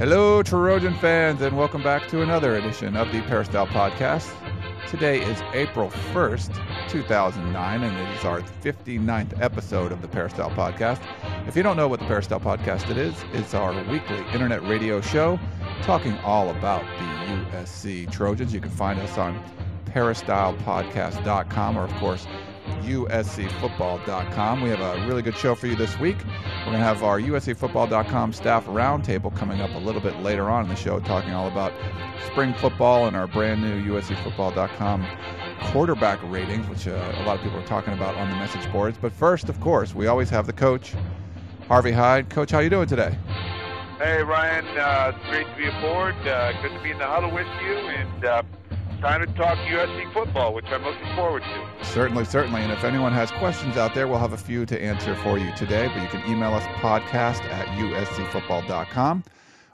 Hello, Trojan fans, and welcome back to another edition of the Peristyle Podcast. Today is April 1st, 2009, and it is our 59th episode of the Peristyle Podcast. If you don't know what the Peristyle Podcast it is, it's our weekly internet radio show talking all about the USC Trojans. You can find us on peristylepodcast.com or, of course, uscfootball.com. We have a really good show for you this week. We're going to have our uscfootball.com staff roundtable coming up a little bit later on in the show, talking all about spring football and our brand new uscfootball.com quarterback ratings, which uh, a lot of people are talking about on the message boards. But first, of course, we always have the coach, Harvey Hyde. Coach, how you doing today? Hey, Ryan. Uh, great to be aboard. Uh, good to be in the huddle with you. And uh, time to talk USC football, which I'm looking forward to. Certainly, certainly. And if anyone has questions out there, we'll have a few to answer for you today. But you can email us podcast at uscfootball.com.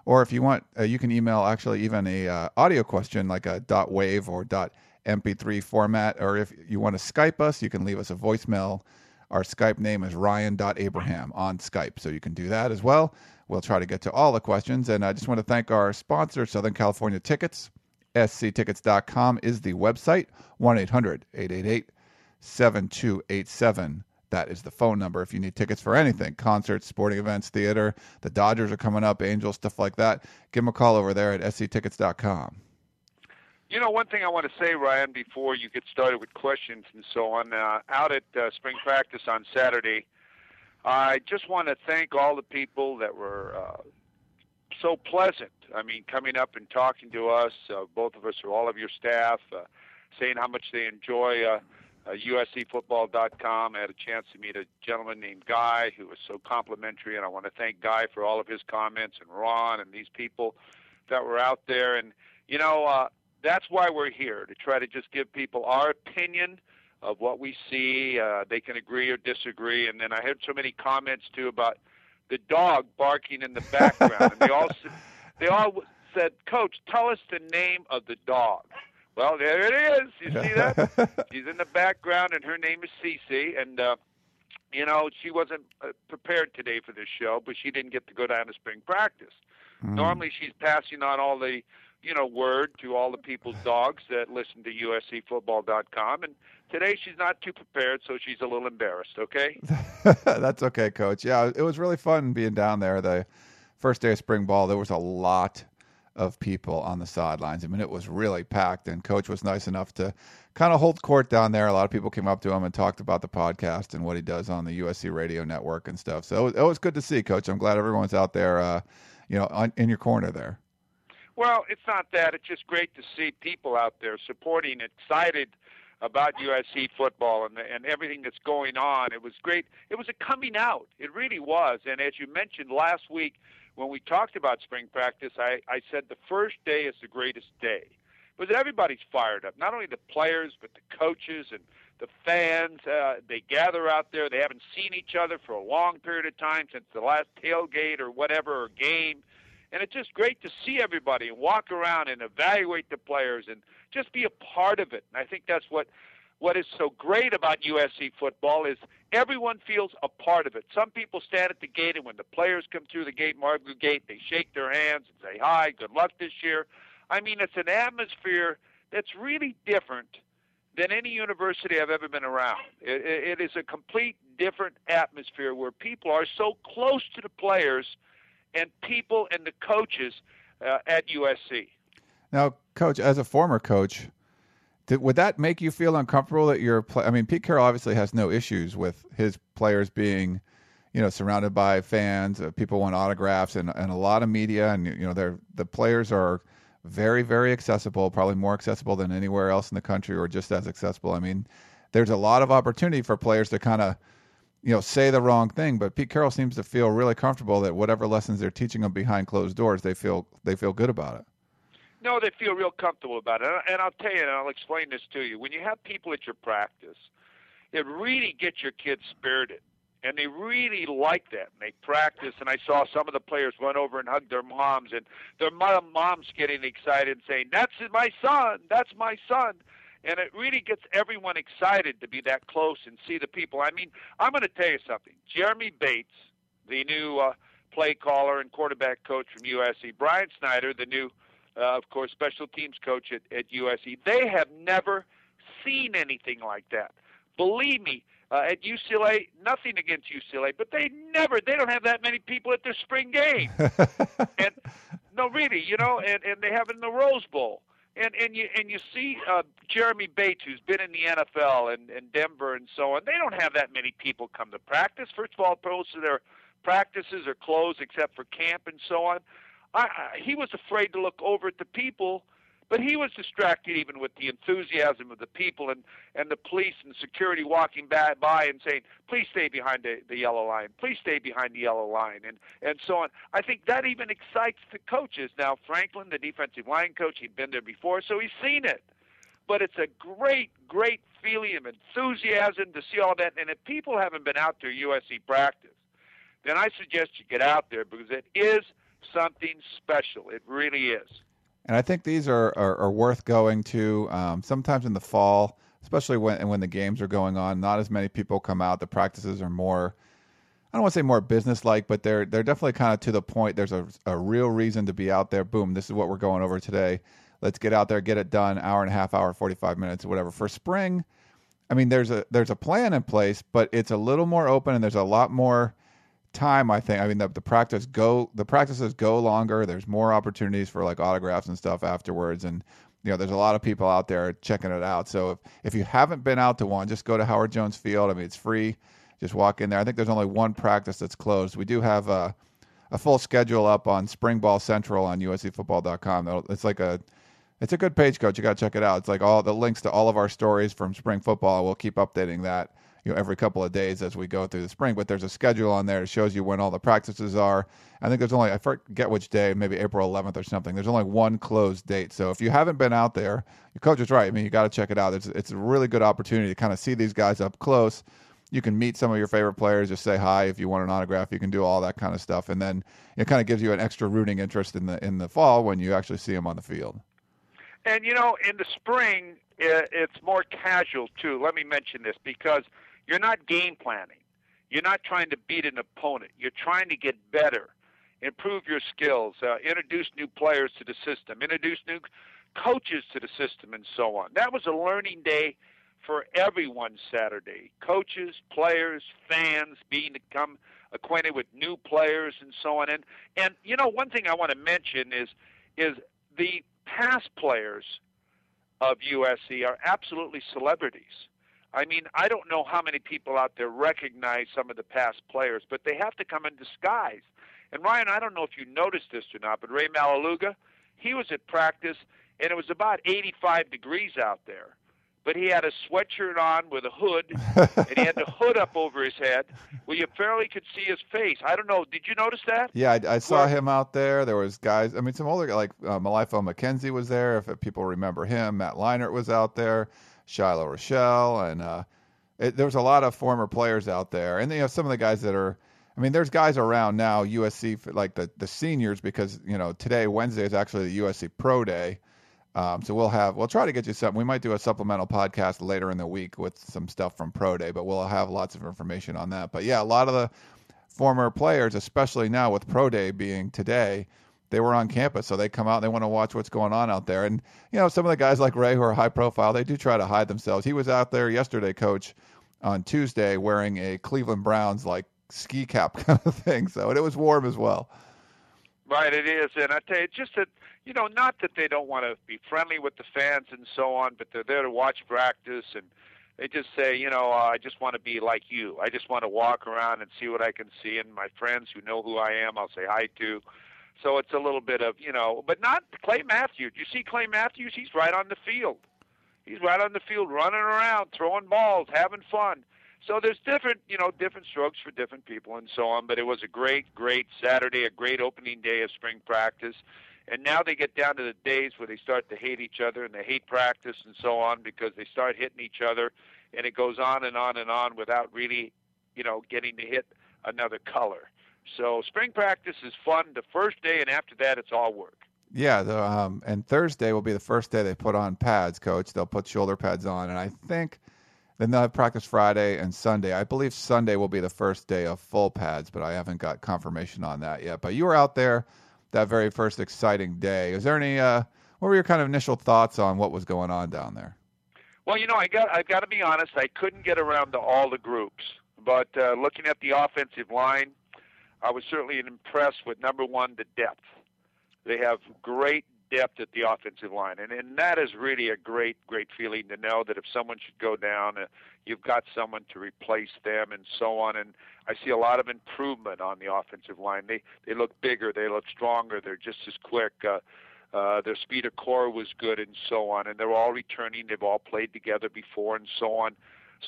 Or if you want, uh, you can email actually even a uh, audio question like a dot .wave or dot .mp3 format. Or if you want to Skype us, you can leave us a voicemail. Our Skype name is ryan.abraham on Skype. So you can do that as well. We'll try to get to all the questions. And I just want to thank our sponsor, Southern California Tickets sctickets.com is the website. 1-800-888-7287 that is the phone number if you need tickets for anything. Concerts sporting events theater the dodgers are coming up angels stuff like that. Give them a call over there at sctickets.com you know one thing i want to say ryan before you get started with questions and so on uh, out at uh, spring practice on saturday i just want to thank all the people that were uh, so pleasant. I mean, coming up and talking to us, uh, both of us or all of your staff, uh, saying how much they enjoy uh, uh, USCFootball.com. I had a chance to meet a gentleman named Guy who was so complimentary, and I want to thank Guy for all of his comments and Ron and these people that were out there. And you know, uh, that's why we're here to try to just give people our opinion of what we see. Uh, they can agree or disagree. And then I had so many comments too about the dog barking in the background. and they all they all said, "Coach, tell us the name of the dog." Well, there it is. You see that? She's in the background, and her name is Cece. And uh, you know, she wasn't uh, prepared today for this show, but she didn't get to go down to spring practice. Mm. Normally, she's passing on all the you know word to all the people's dogs that listen to USCFootball.com, and today she's not too prepared, so she's a little embarrassed. Okay. That's okay, Coach. Yeah, it was really fun being down there. The first day of spring ball, there was a lot of people on the sidelines. I mean, it was really packed, and Coach was nice enough to kind of hold court down there. A lot of people came up to him and talked about the podcast and what he does on the USC Radio Network and stuff. So it was, it was good to see, Coach. I'm glad everyone's out there, uh, you know, on, in your corner there. Well, it's not that. It's just great to see people out there supporting, excited about USC football and and everything that's going on. It was great. It was a coming out. It really was. And as you mentioned last week when we talked about spring practice, I, I said the first day is the greatest day. Because everybody's fired up. Not only the players, but the coaches and the fans. Uh, they gather out there. They haven't seen each other for a long period of time since the last tailgate or whatever or game. And it's just great to see everybody and walk around and evaluate the players and just be a part of it. And I think that's what what is so great about USC football is everyone feels a part of it. Some people stand at the gate, and when the players come through the gate, Marv Goux Gate, they shake their hands and say, "Hi, good luck this year." I mean, it's an atmosphere that's really different than any university I've ever been around. It, it is a complete different atmosphere where people are so close to the players and people and the coaches uh, at USC. Now, coach, as a former coach, did, would that make you feel uncomfortable that you're? Play- I mean, Pete Carroll obviously has no issues with his players being, you know, surrounded by fans. Uh, people want autographs and, and a lot of media, and you know, they're the players are very very accessible, probably more accessible than anywhere else in the country, or just as accessible. I mean, there's a lot of opportunity for players to kind of you know, say the wrong thing. But Pete Carroll seems to feel really comfortable that whatever lessons they're teaching them behind closed doors, they feel they feel good about it. No, they feel real comfortable about it. And I'll tell you, and I'll explain this to you. When you have people at your practice, it really gets your kids spirited. And they really like that. And they practice. And I saw some of the players run over and hug their moms, and their moms getting excited and saying, That's my son. That's my son and it really gets everyone excited to be that close and see the people. I mean, I'm going to tell you something. Jeremy Bates, the new uh, play caller and quarterback coach from USC, Brian Schneider, the new, uh, of course, special teams coach at, at USC, they have never seen anything like that. Believe me, uh, at UCLA, nothing against UCLA, but they never, they don't have that many people at their spring game. and no, really, you know, and, and they have it in the Rose Bowl and and you and you see uh, Jeremy Bates, who's been in the NFL and, and Denver and so on. They don't have that many people come to practice. First of all, most of their practices are closed except for camp and so on. I, I, he was afraid to look over at the people but he was distracted even with the enthusiasm of the people and, and the police and security walking by, by and saying, please stay behind the, the yellow line, please stay behind the yellow line, and, and so on. I think that even excites the coaches. Now, Franklin, the defensive line coach, he'd been there before, so he's seen it. But it's a great, great feeling of enthusiasm to see all that. And if people haven't been out to USC practice, then I suggest you get out there because it is something special. It really is and I think these are are, are worth going to. Um, sometimes in the fall, especially when when the games are going on, not as many people come out. The practices are more. I don't want to say more business-like, but they're they're definitely kind of to the point. There's a a real reason to be out there. Boom! This is what we're going over today. Let's get out there, get it done. Hour and a half, hour, forty-five minutes, whatever. For spring, I mean, there's a there's a plan in place, but it's a little more open, and there's a lot more time i think i mean the, the practice go the practices go longer. There's more opportunities for like autographs and stuff afterwards. And you know there's a lot of people out there checking it out. So if, if you haven't been out to one just go to howard jones field. I mean it's free. Just walk in there. I think there's only one practice that's closed. We do have a, a full schedule up on spring ball central on uscfootball.com it's like a it's a good page coach. You got to check it out. It's like all the links to all of our stories from spring football. We'll keep updating that you know every couple of days as we go through the spring. But there's a schedule on there that shows you when all the practices are. I think there's only I forget which day, maybe April 11th or something. There's only one closed date. So if you haven't been out there, your coach is right. I mean, you got to check it out. It's it's a really good opportunity to kind of see these guys up close. You can meet some of your favorite players, just say hi if you want an autograph. You can do all that kind of stuff, and then it kind of gives you an extra rooting interest in the in the fall when you actually see them on the field. And you know, in the spring, it's more casual too. Let me mention this because you're not game planning. You're not trying to beat an opponent. You're trying to get better, improve your skills, uh, introduce new players to the system, introduce new coaches to the system, and so on. That was a learning day for everyone Saturday. Coaches, players, fans being become acquainted with new players and so on. And and you know one thing I want to mention is is the past players of USC are absolutely celebrities. I mean, I don't know how many people out there recognize some of the past players, but they have to come in disguise. And Ryan, I don't know if you noticed this or not, but Rey Maualuga, he was at practice, and it was about 85 degrees out there. But he had a sweatshirt on with a hood, and he had the hood up over his head, where you fairly could see his face. I don't know. Did you notice that? Yeah, I, I saw him out there. There was guys. I mean, some older like uh, Malaefou MacKenzie was there. If people remember him, Matt Leinart was out there. Shiloh Rochelle, and uh, it, there was a lot of former players out there, and you know some of the guys that are. I mean, there's guys around now USC like the the seniors because you know today Wednesday is actually the USC Pro Day. Um, so we'll have we'll try to get you something. We might do a supplemental podcast later in the week with some stuff from Pro Day, but we'll have lots of information on that. But yeah, a lot of the former players, especially now with Pro Day being today, they were on campus, so they come out and they want to watch what's going on out there. And you know, some of the guys like Ray who are high profile, they do try to hide themselves. He was out there yesterday, coach, on Tuesday wearing a Cleveland Browns like ski cap kind of thing. So and it was warm as well. Right, it is, and I tell you, just that you know, not that they don't want to be friendly with the fans and so on, but they're there to watch practice and they just say, you know, uh, I just want to be like you. I just want to walk around and see what I can see, and my friends who know who I am, I'll say hi to. So it's a little bit of, you know, but not Clay Matthews. You see Clay Matthews? He's right on the field. He's right on the field running around, throwing balls, having fun. So there's different, you know, different strokes for different people and so on. But it was a great, great Saturday, a great opening day of spring practice. And now they get down to the days where they start to hate each other and they hate practice and so on because they start hitting each other, and it goes on and on and on without really, you know, getting to hit another color. So spring practice is fun the first day, and after that, it's all work. Yeah, the, um, and Thursday will be the first day they put on pads, coach. They'll put shoulder pads on, and I think then they'll have practice Friday and Sunday. I believe Sunday will be the first day of full pads, but I haven't got confirmation on that yet. But you were out there that very first exciting day. Is there any? Uh, what were your kind of initial thoughts on what was going on down there? Well, you know, I got I've got to be honest. I couldn't get around to all the groups, but uh, looking at the offensive line, I was certainly impressed with number one, the depth. They have great depth at the offensive line, and and that is really a great great feeling to know that if someone should go down, uh, you've got someone to replace them, and so on. And I see a lot of improvement on the offensive line. They they look bigger, they look stronger, they're just as quick. Uh, uh, their speed of core was good, and so on. And they're all returning. They've all played together before, and so on.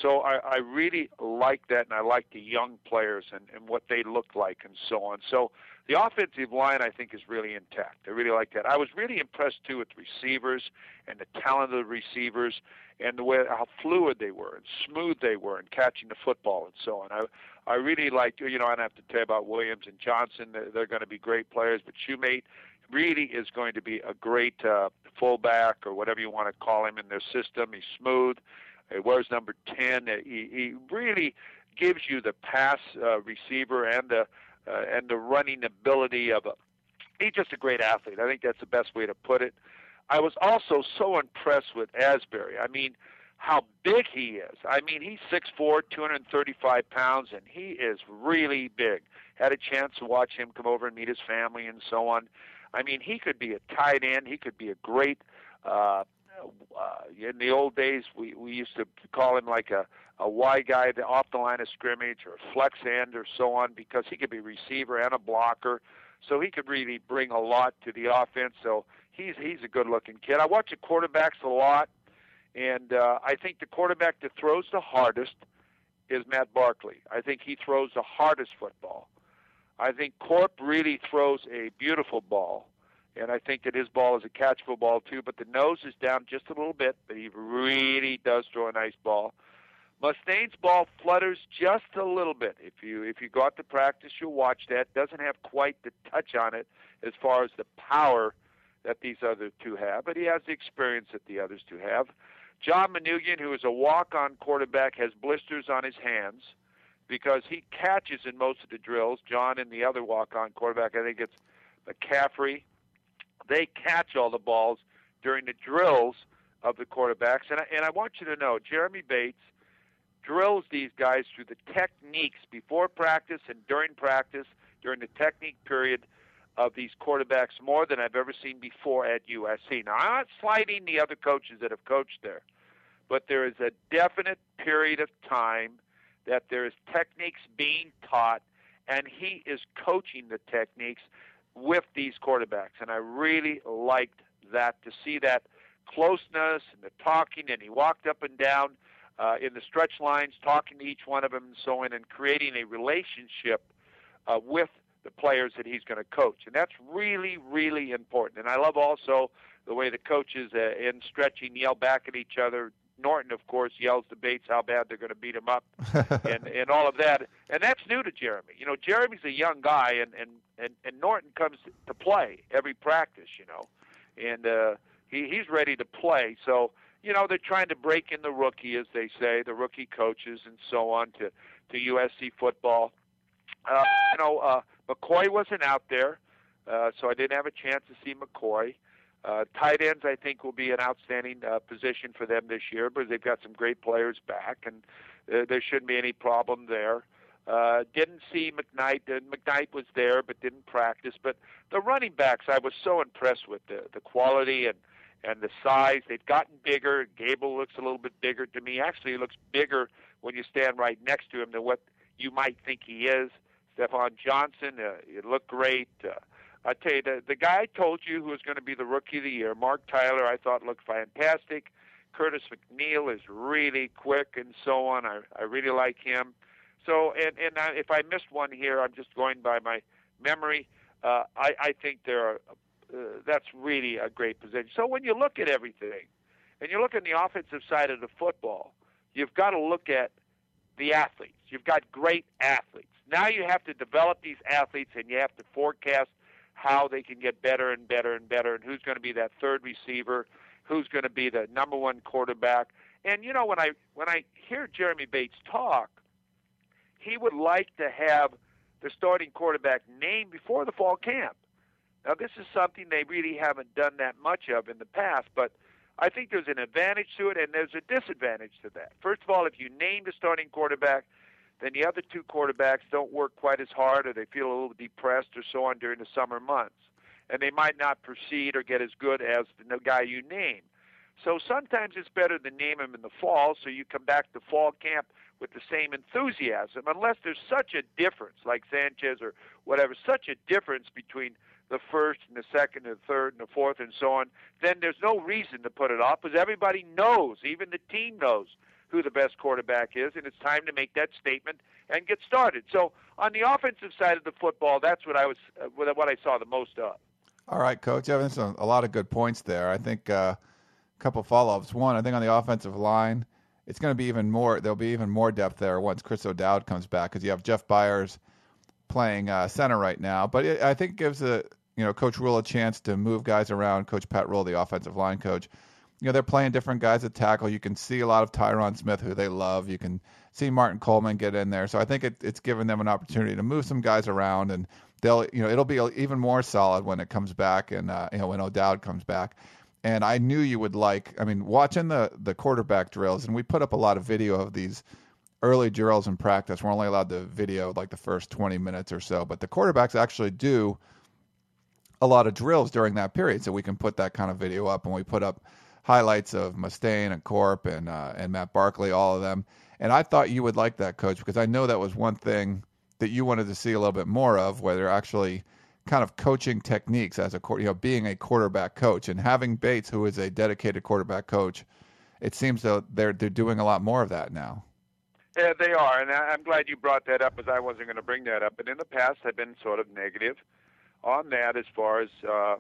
So I, I really like that, and I like the young players and, and what they look like, and so on. So the offensive line, I think, is really intact. I really like that. I was really impressed too with receivers and the talent of the receivers and the way how fluid they were and smooth they were in catching the football and so on. I I really liked you know I don't have to tell you about Williams and Johnson. They're, they're going to be great players, but Shoemate really is going to be a great uh, fullback or whatever you want to call him in their system. He's smooth. He wears number ten. He he really gives you the pass uh, receiver and the uh, and the running ability of a. He's just a great athlete. I think that's the best way to put it. I was also so impressed with Asbury. I mean, how big he is. I mean, he's 6'4", 235 pounds, and he is really big. Had a chance to watch him come over and meet his family and so on. I mean, he could be a tight end. He could be a great. Uh, uh, in the old days, we we used to call him like a a Y guy off the line of scrimmage or flex end or so on because he could be receiver and a blocker. So he could really bring a lot to the offense. So he's he's a good looking kid. I watch the quarterbacks a lot, and uh, I think the quarterback that throws the hardest is Matt Barkley. I think he throws the hardest football. I think Corp really throws a beautiful ball, and I think that his ball is a catchable ball too. But the nose is down just a little bit, but he really does throw a nice ball. Mustain's ball flutters just a little bit. If you if you go out to practice, you'll watch that. Doesn't have quite the touch on it as far as the power that these other two have, but he has the experience that the others two have. John Manoogian, who is a walk-on quarterback, has blisters on his hands because he catches in most of the drills. John and the other walk-on quarterback, I think it's McCaffrey, they catch all the balls during the drills of the quarterbacks. And I, and I want you to know, Jeremy Bates – drills these guys through the techniques before practice and during practice, during the technique period of these quarterbacks more than I've ever seen before at USC. Now, I'm not slighting the other coaches that have coached there, but there is a definite period of time that there is techniques being taught, and he is coaching the techniques with these quarterbacks. And I really liked that to see that closeness and the talking, and he walked up and down uh, in the stretch lines, talking to each one of them and so on, and creating a relationship uh, with the players that he's going to coach. And that's really, really important. And I love also the way the coaches uh, in stretching yell back at each other. Norton, of course, yells to Bates how bad they're going to beat him up, and and all of that. And that's new to Jeremy. You know, Jeremy's a young guy, and and and, and Norton comes to play every practice. You know, and uh, he he's ready to play. So you know, they're trying to break in the rookie, as they say, the rookie coaches and so on to, to USC football. Uh, you know, uh, McCoy wasn't out there, uh, so I didn't have a chance to see McCoy. Uh, tight ends, I think, will be an outstanding uh, position for them this year because they've got some great players back, and uh, there shouldn't be any problem there. Uh, didn't see McKnight. And McKnight was there, but didn't practice. But the running backs, I was so impressed with the the quality and and the size. They've gotten bigger. Gable looks a little bit bigger to me. Actually, he looks bigger when you stand right next to him than what you might think he is. Stafon Johnson, uh, it looked great. Uh, I tell you, the, the guy I told you who was going to be the rookie of the year, Marc Tyler, I thought looked fantastic. Curtis McNeal is really quick and so on. I I really like him. So and and I, if I missed one here, I'm just going by my memory. Uh, I I think there are. Uh, that's really a great position. So when you look at everything, and you look at the offensive side of the football, you've got to look at the athletes. You've got great athletes. Now you have to develop these athletes, and you have to forecast how they can get better and better and better, and who's going to be that third receiver, who's going to be the number one quarterback. And you know, when I when I hear Jeremy Bates talk, he would like to have the starting quarterback named before the fall camp. Now, this is something they really haven't done that much of in the past, but I think there's an advantage to it and there's a disadvantage to that. First of all, if you name the starting quarterback, then the other two quarterbacks don't work quite as hard or they feel a little depressed or so on during the summer months. And they might not proceed or get as good as the guy you name. So sometimes it's better to name him in the fall so you come back to fall camp with the same enthusiasm, unless there's such a difference, like Sanchez or whatever, such a difference between the first and the second and the third and the fourth and so on, then there's no reason to put it off because everybody knows, even the team knows who the best quarterback is, and it's time to make that statement and get started. So on the offensive side of the football, that's what I was uh, what I saw the most of. All right, Coach Evans, a lot of good points there. I think uh, a couple follow-ups. One, I think on the offensive line, it's going to be even more. There'll be even more depth there once Chris O'Dowd comes back because you have Jeff Byers playing uh, center right now. But it, I think it gives a you know Coach Ruel a chance to move guys around. Coach Pat Ruel, the offensive line coach, you know they're playing different guys at tackle. You can see a lot of Tyron Smith, who they love. You can see Martin Coleman get in there. So I think it, it's given them an opportunity to move some guys around, and they'll you know it'll be even more solid when it comes back, and uh, you know when O'Dowd comes back. And I knew you would like. I mean, watching the the quarterback drills, and we put up a lot of video of these early drills in practice. We're only allowed to video like the first 20 minutes or so, but the quarterbacks actually do a lot of drills during that period, so we can put that kind of video up. And we put up highlights of Mustain and Corp and uh, and Matt Barkley, all of them. And I thought you would like that, Coach, because I know that was one thing that you wanted to see a little bit more of, where they're actually kind of coaching techniques as a you know being a quarterback coach and having Bates, who is a dedicated quarterback coach. It seems that they're they're doing a lot more of that now. Yeah, they are, and I'm glad you brought that up, because I wasn't going to bring that up. But in the past, I've been sort of negative on that as far as uh,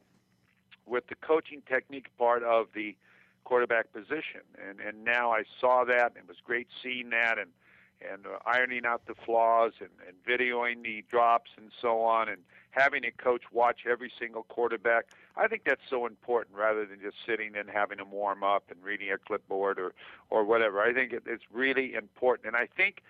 with the coaching technique part of the quarterback position. And and now I saw that, and it was great seeing that, and and uh, ironing out the flaws, and, and videoing the drops, and so on, and having a coach watch every single quarterback. I think that's so important, rather than just sitting and having them warm up and reading a clipboard or or whatever. I think it, it's really important, and I think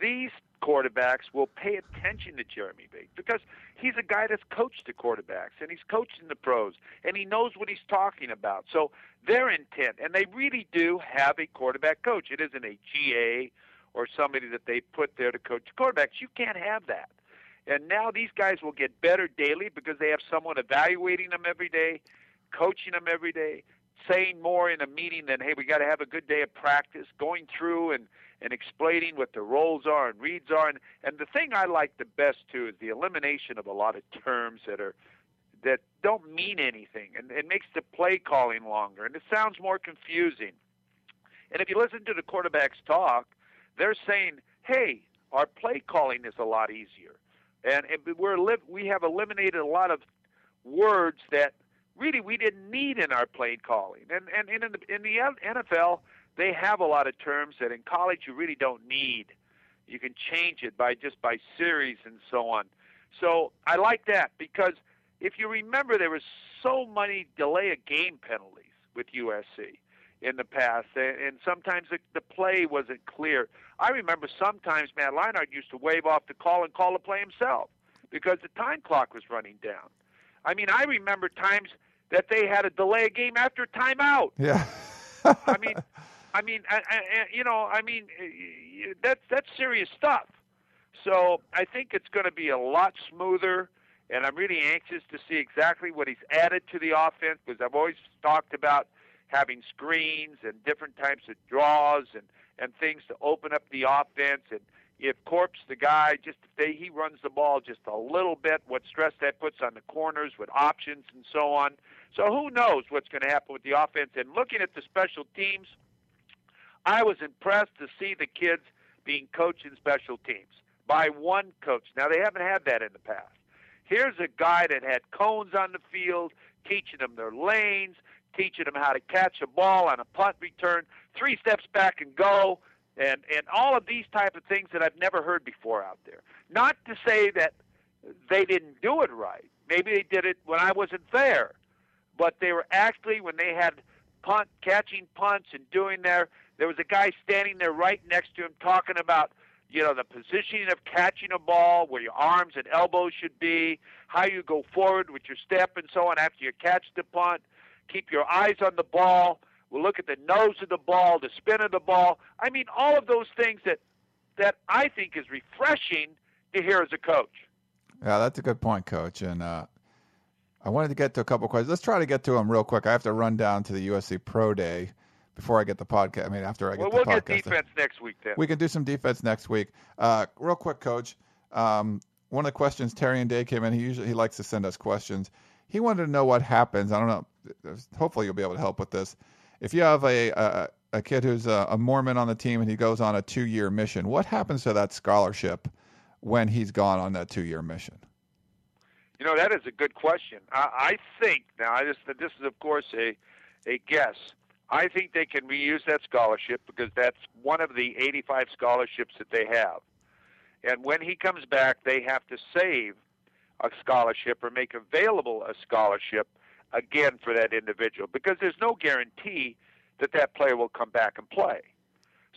these quarterbacks will pay attention to Jeremy Bates because he's a guy that's coached the quarterbacks and he's coached in the pros and he knows what he's talking about. So their intent, and they really do have a quarterback coach. It isn't a GA or somebody that they put there to coach quarterbacks. You can't have that. And now these guys will get better daily because they have someone evaluating them every day, coaching them every day, saying more in a meeting than, hey, we got to have a good day of practice, going through and – and explaining what the roles are and reads are. And, and the thing I like the best too is the elimination of a lot of terms that are that don't mean anything, and it makes the play calling longer, and it sounds more confusing. And if you listen to the quarterbacks talk, they're saying, "Hey, our play calling is a lot easier," and we're we have eliminated a lot of words that really we didn't need in our play calling. And and, and in the in the NFL, they have a lot of terms that in college you really don't need. You can change it by just by series and so on. So I like that because if you remember, there was so many delay of game penalties with USC in the past, and sometimes the, the play wasn't clear. I remember sometimes Matt Leinart used to wave off the call and call the play himself because the time clock was running down. I mean, I remember times that they had a delay a game after a timeout. Yeah. I mean, I mean, I, I, you know, I mean, that's that's serious stuff. So I think it's going to be a lot smoother, and I'm really anxious to see exactly what he's added to the offense because I've always talked about having screens and different types of draws and and things to open up the offense and if Corp's, the guy, just if they, he runs the ball just a little bit, what stress that puts on the corners with options and so on. So who knows what's going to happen with the offense? And looking at the special teams, I was impressed to see the kids being coached in special teams by one coach. Now they haven't had that in the past. Here's a guy that had cones on the field, teaching them their lanes, teaching them how to catch a ball on a punt return, three steps back and go, and and all of these type of things that I've never heard before out there. Not to say that they didn't do it right. Maybe they did it when I wasn't there, but they were actually when they had punt catching punts and doing their. There was a guy standing there right next to him talking about you know the positioning of catching a ball, where your arms and elbows should be, how you go forward with your step and so on after you catch the punt. Keep your eyes on the ball. We'll look at the nose of the ball, the spin of the ball. I mean, all of those things that that I think is refreshing to hear as a coach. Yeah, that's a good point, Coach. And uh, I wanted to get to a couple questions. Let's try to get to them real quick. I have to run down to the USC Pro Day before I get the podcast. I mean, after I get well, the we'll podcast. get defense next week then. We can do some defense next week. Uh, real quick, Coach. Um, one of the questions Terry and Day came in. He usually he likes to send us questions. He wanted to know what happens. I don't know. Hopefully, you'll be able to help with this. If you have a a, a kid who's a, a Mormon on the team and he goes on a two year mission, what happens to that scholarship when he's gone on that two year mission? You know, that is a good question. I, I think now. I just this is of course a a guess. I think they can reuse that scholarship because that's one of the 85 scholarships that they have. And when he comes back, they have to save a scholarship or make available a scholarship again for that individual because there's no guarantee that that player will come back and play.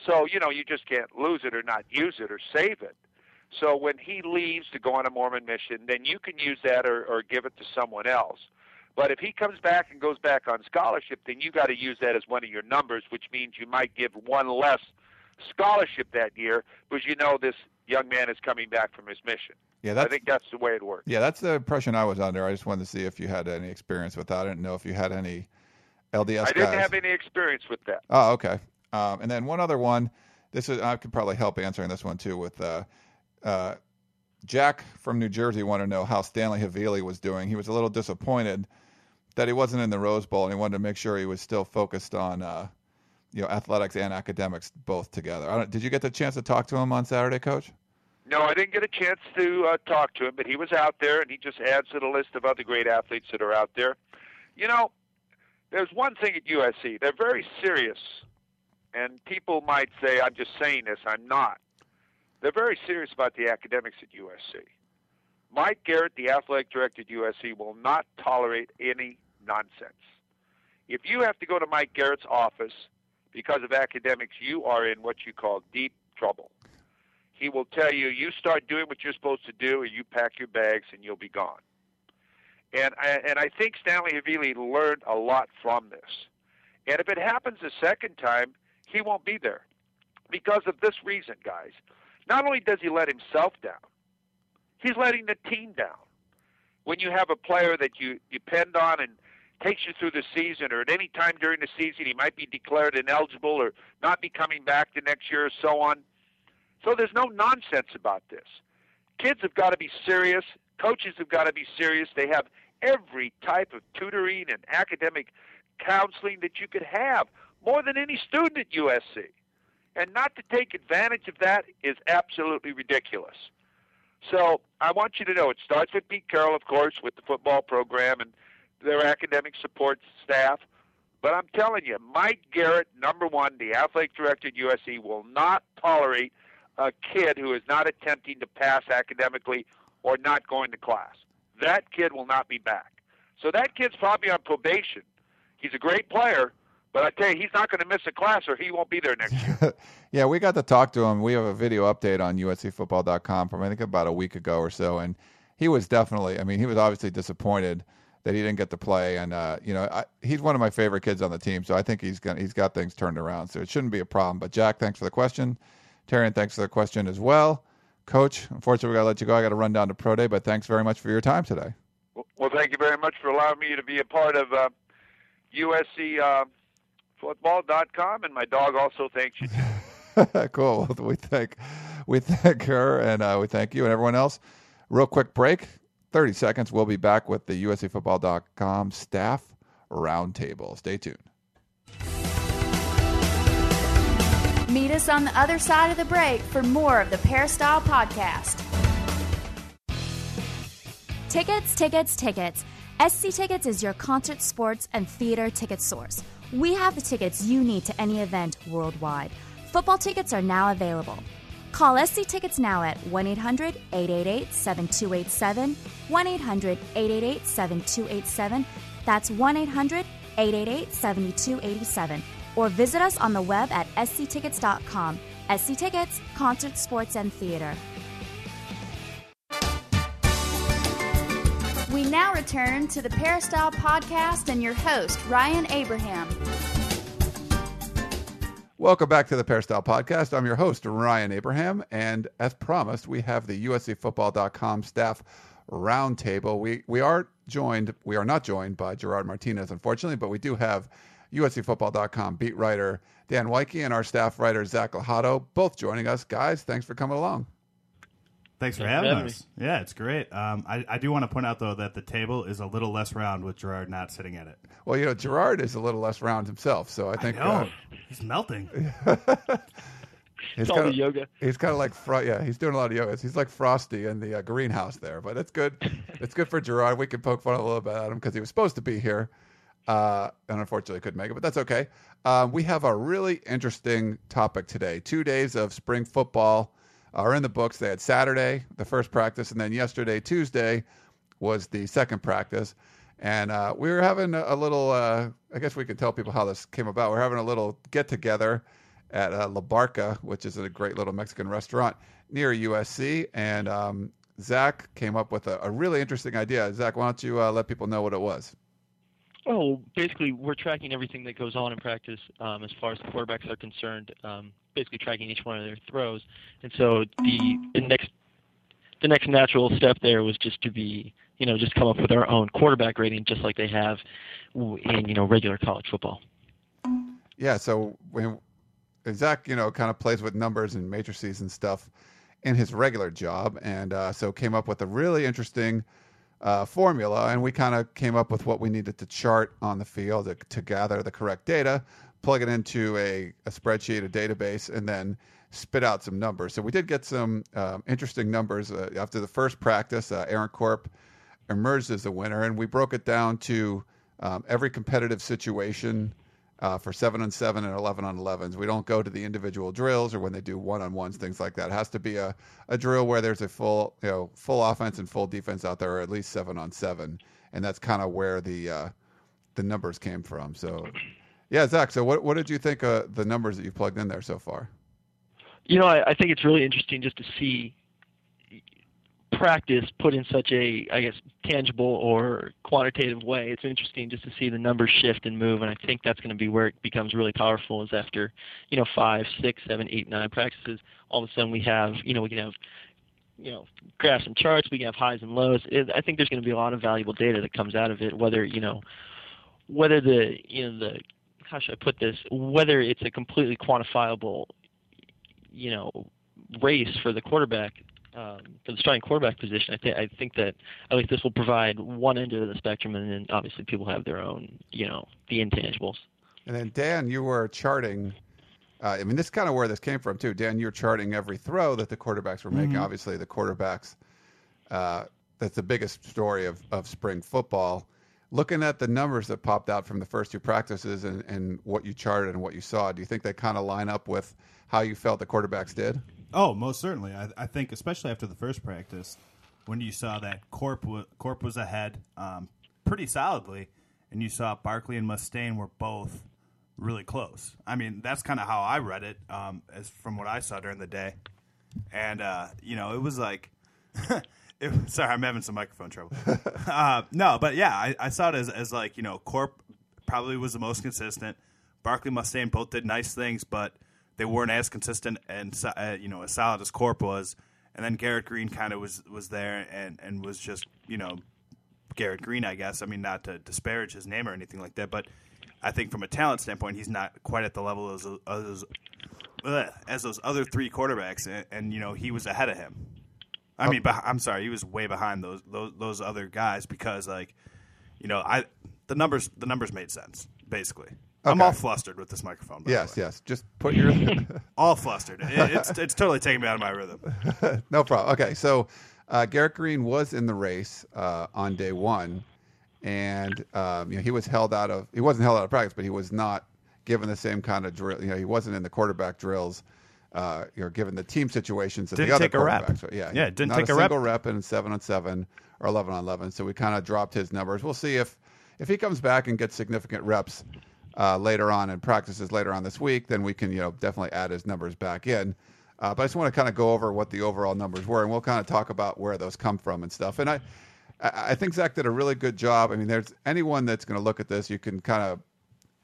So, you know, you just can't lose it or not use it or save it. So when he leaves to go on a Mormon mission, then you can use that or, or give it to someone else. But if he comes back and goes back on scholarship, then you got to use that as one of your numbers, which means you might give one less scholarship that year because you know this young man is coming back from his mission. Yeah, I think that's the way it works. Yeah, that's the impression I was under. I just wanted to see if you had any experience with that. I didn't know if you had any LDS. I didn't guys. have any experience with that. Oh, okay. Um, and then one other one. This is I could probably help answering this one too. With uh, uh, Jack from New Jersey, wanted to know how Stanley Havili was doing. He was a little disappointed that he wasn't in the Rose Bowl, and he wanted to make sure he was still focused on uh, you know athletics and academics both together. did you get the chance to talk to him on Saturday, Coach? No, I didn't get a chance to uh, talk to him, but he was out there, and he just adds to the list of other great athletes that are out there. You know, there's one thing at USC. They're very serious, and people might say I'm just saying this. I'm not. They're very serious about the academics at USC. Mike Garrett, the athletic director at USC, will not tolerate any nonsense. If you have to go to Mike Garrett's office because of academics, you are in what you call deep trouble. He will tell you, you start doing what you're supposed to do, or you pack your bags and you'll be gone. And I, and I think Stanley Havili learned a lot from this. And if it happens a second time, he won't be there because of this reason, guys. Not only does he let himself down, he's letting the team down. When you have a player that you depend on and takes you through the season, or at any time during the season, he might be declared ineligible or not be coming back the next year or so on. So there's no nonsense about this. Kids have got to be serious. Coaches have got to be serious. They have every type of tutoring and academic counseling that you could have, more than any student at USC. And not to take advantage of that is absolutely ridiculous. So I want you to know it starts with Pete Carroll, of course, with the football program and their academic support staff. But I'm telling you, Mike Garrett, number one, the athletic director at USC, will not tolerate a kid who is not attempting to pass academically or not going to class. That kid will not be back. So that kid's probably on probation. He's a great player, but I tell you, he's not going to miss a class or he won't be there next year. yeah, we got to talk to him. We have a video update on USCFootball.com from I think about a week ago or so, and he was definitely. I mean, he was obviously disappointed that he didn't get to play, and uh, you know, I, he's one of my favorite kids on the team, so I think he's gonna he's got things turned around, so it shouldn't be a problem. But Jack, thanks for the question. Terry, thanks for the question as well. Coach, unfortunately, we got to let you go. I got to run down to Pro Day, but thanks very much for your time today. Well, thank you very much for allowing me to be a part of uh, USC uh, football.com, and my dog also thanks you. cool. Well, we thank we thank her and uh, we thank you and everyone else. Real quick break, thirty seconds. We'll be back with the USCFootball.com staff roundtable. Stay tuned. Meet us on the other side of the break for more of the Peristyle Podcast. Tickets, tickets, tickets. SC Tickets is your concert, sports, and theater ticket source. We have the tickets you need to any event worldwide. Football tickets are now available. Call SC Tickets now at 1 800 888 7287. 1 800 888 7287. That's 1 800 888 7287. Or visit us on the web at sctickets.com. SC Tickets, concert, sports, and theater. We now return to the Peristyle Podcast and your host, Ryan Abraham. Welcome back to the Peristyle Podcast. I'm your host, Ryan Abraham. And as promised, we have the USCFootball.com staff roundtable. We, we are joined, we are not joined by Gerard Martinez, unfortunately, but we do have USCFootball.com beat writer Dan Wyke and our staff writer Zach Lahato both joining us. Guys, thanks for coming along. Thanks for Thanks for having having us. Yeah, it's great. Um, I, I do want to point out though that the table is a little less round with Gerard not sitting at it. Well, you know, Gerard is a little less round himself, so I think no, uh, he's melting. he's It's all kinda- the yoga. He's kind of like, Fro- yeah, he's doing a lot of yoga. He's like Frosty in the uh, greenhouse there, but it's good. it's good for Gerard. We can poke fun a little bit at him because he was supposed to be here, uh, and unfortunately couldn't make it, but that's okay. Um, we have a really interesting topic today. Two days of spring football are in the books. They had Saturday, the first practice, and then yesterday, Tuesday, was the second practice. And uh, we were having a, little, uh, I guess we can tell people how this came about. We're having a little get together at uh, La Barca, which is a great little Mexican restaurant near USC. And um, Zach came up with a, a really interesting idea. Zach, why don't you uh, let people know what it was? Oh, basically, we're tracking everything that goes on in practice um, as far as the quarterbacks are concerned. Um, basically, tracking each one of their throws, and so the, the next the next natural step there was just to be, you know, just come up with our own quarterback rating, just like they have in you know regular college football. Yeah, so when Zach, you know, kind of plays with numbers and matrices and stuff in his regular job, and uh, so came up with a really interesting uh, formula, and we kind of came up with what we needed to chart on the field to, to gather the correct data, plug it into a, a spreadsheet, a database, and then spit out some numbers. So we did get some um, interesting numbers uh, after the first practice. Uh, Aaron Corp emerged as the winner, and we broke it down to um, every competitive situation uh, for seven on seven and eleven on elevens. We don't go to the individual drills or when they do one on ones, things like that. It has to be a, a drill where there's a full you know full offense and full defense out there, or at least seven on seven, and that's kind of where the uh, the numbers came from. So, yeah, Zach. So what what did you think of the numbers that you plugged in there so far? You know, I, I think it's really interesting just to see practice put in such a, I guess, tangible or quantitative way. It's interesting just to see the numbers shift and move, and I think that's going to be where it becomes really powerful. Is after, you know, five, six, seven, eight, nine practices, all of a sudden we have, you know, we can have, you know, graphs and charts. We can have highs and lows. It, I think there's going to be a lot of valuable data that comes out of it. Whether you know, whether the, you know, the how should I put this? Whether it's a completely quantifiable you know race for the quarterback um, for the starting quarterback position. I think I think that at least this will provide one end of the spectrum, and then obviously people have their own you know the intangibles. And then Dan, you were charting. Uh, I mean, this is kind of where this came from too. Dan, you're charting every throw that the quarterbacks were making. Obviously, the quarterbacks. Uh, that's the biggest story of, of spring football. Looking at the numbers that popped out from the first two practices and, and what you charted and what you saw, do you think they kind of line up with how you felt the quarterbacks did? Oh, most certainly. I, I think, especially after the first practice, when you saw that Corp wa- Corp was ahead um, pretty solidly, and you saw Barkley and Mustain were both really close. I mean, that's kind of how I read it, um, as from what I saw during the day. And uh, you know, it was like, it, sorry, I'm having some microphone trouble. uh, no, but yeah, I, I saw it as, as like you know, Corp probably was the most consistent. Barkley, Mustain both did nice things, but they weren't as consistent and uh, you know as solid as Corp was. And then Garrett Green kind of was was there and and was just you know Garrett Green, I guess. I mean, not to disparage his name or anything like that, but I think from a talent standpoint, he's not quite at the level of those, as those other three quarterbacks, and, and you know he was ahead of him. I mean, beh- I'm sorry, he was way behind those those those other guys because like, you know, I the numbers the numbers made sense basically. I'm all flustered with this microphone. Yes, yes. Just put your all flustered. It- it's it's totally taking me out of my rhythm. no problem. Okay, so uh, Garrett Green was in the race uh, on day one, and um, you know he was held out of he wasn't held out of practice, but he was not given the same kind of drill. You know, he wasn't in the quarterback drills. Uh, you know, given the team situations that Didn't the other take a rep. were- Yeah, Yeah, didn't take a a rep. single rep in seven on seven or eleven on eleven. So we kind of dropped his numbers. We'll see if if he comes back and gets significant reps uh, later on and practices later on this week, then we can you know definitely add his numbers back in. Uh, but I just want to kind of go over what the overall numbers were, and we'll kind of talk about where those come from and stuff. And I, I I think Zach did a really good job. I mean, there's anyone that's going to look at this, you can kind of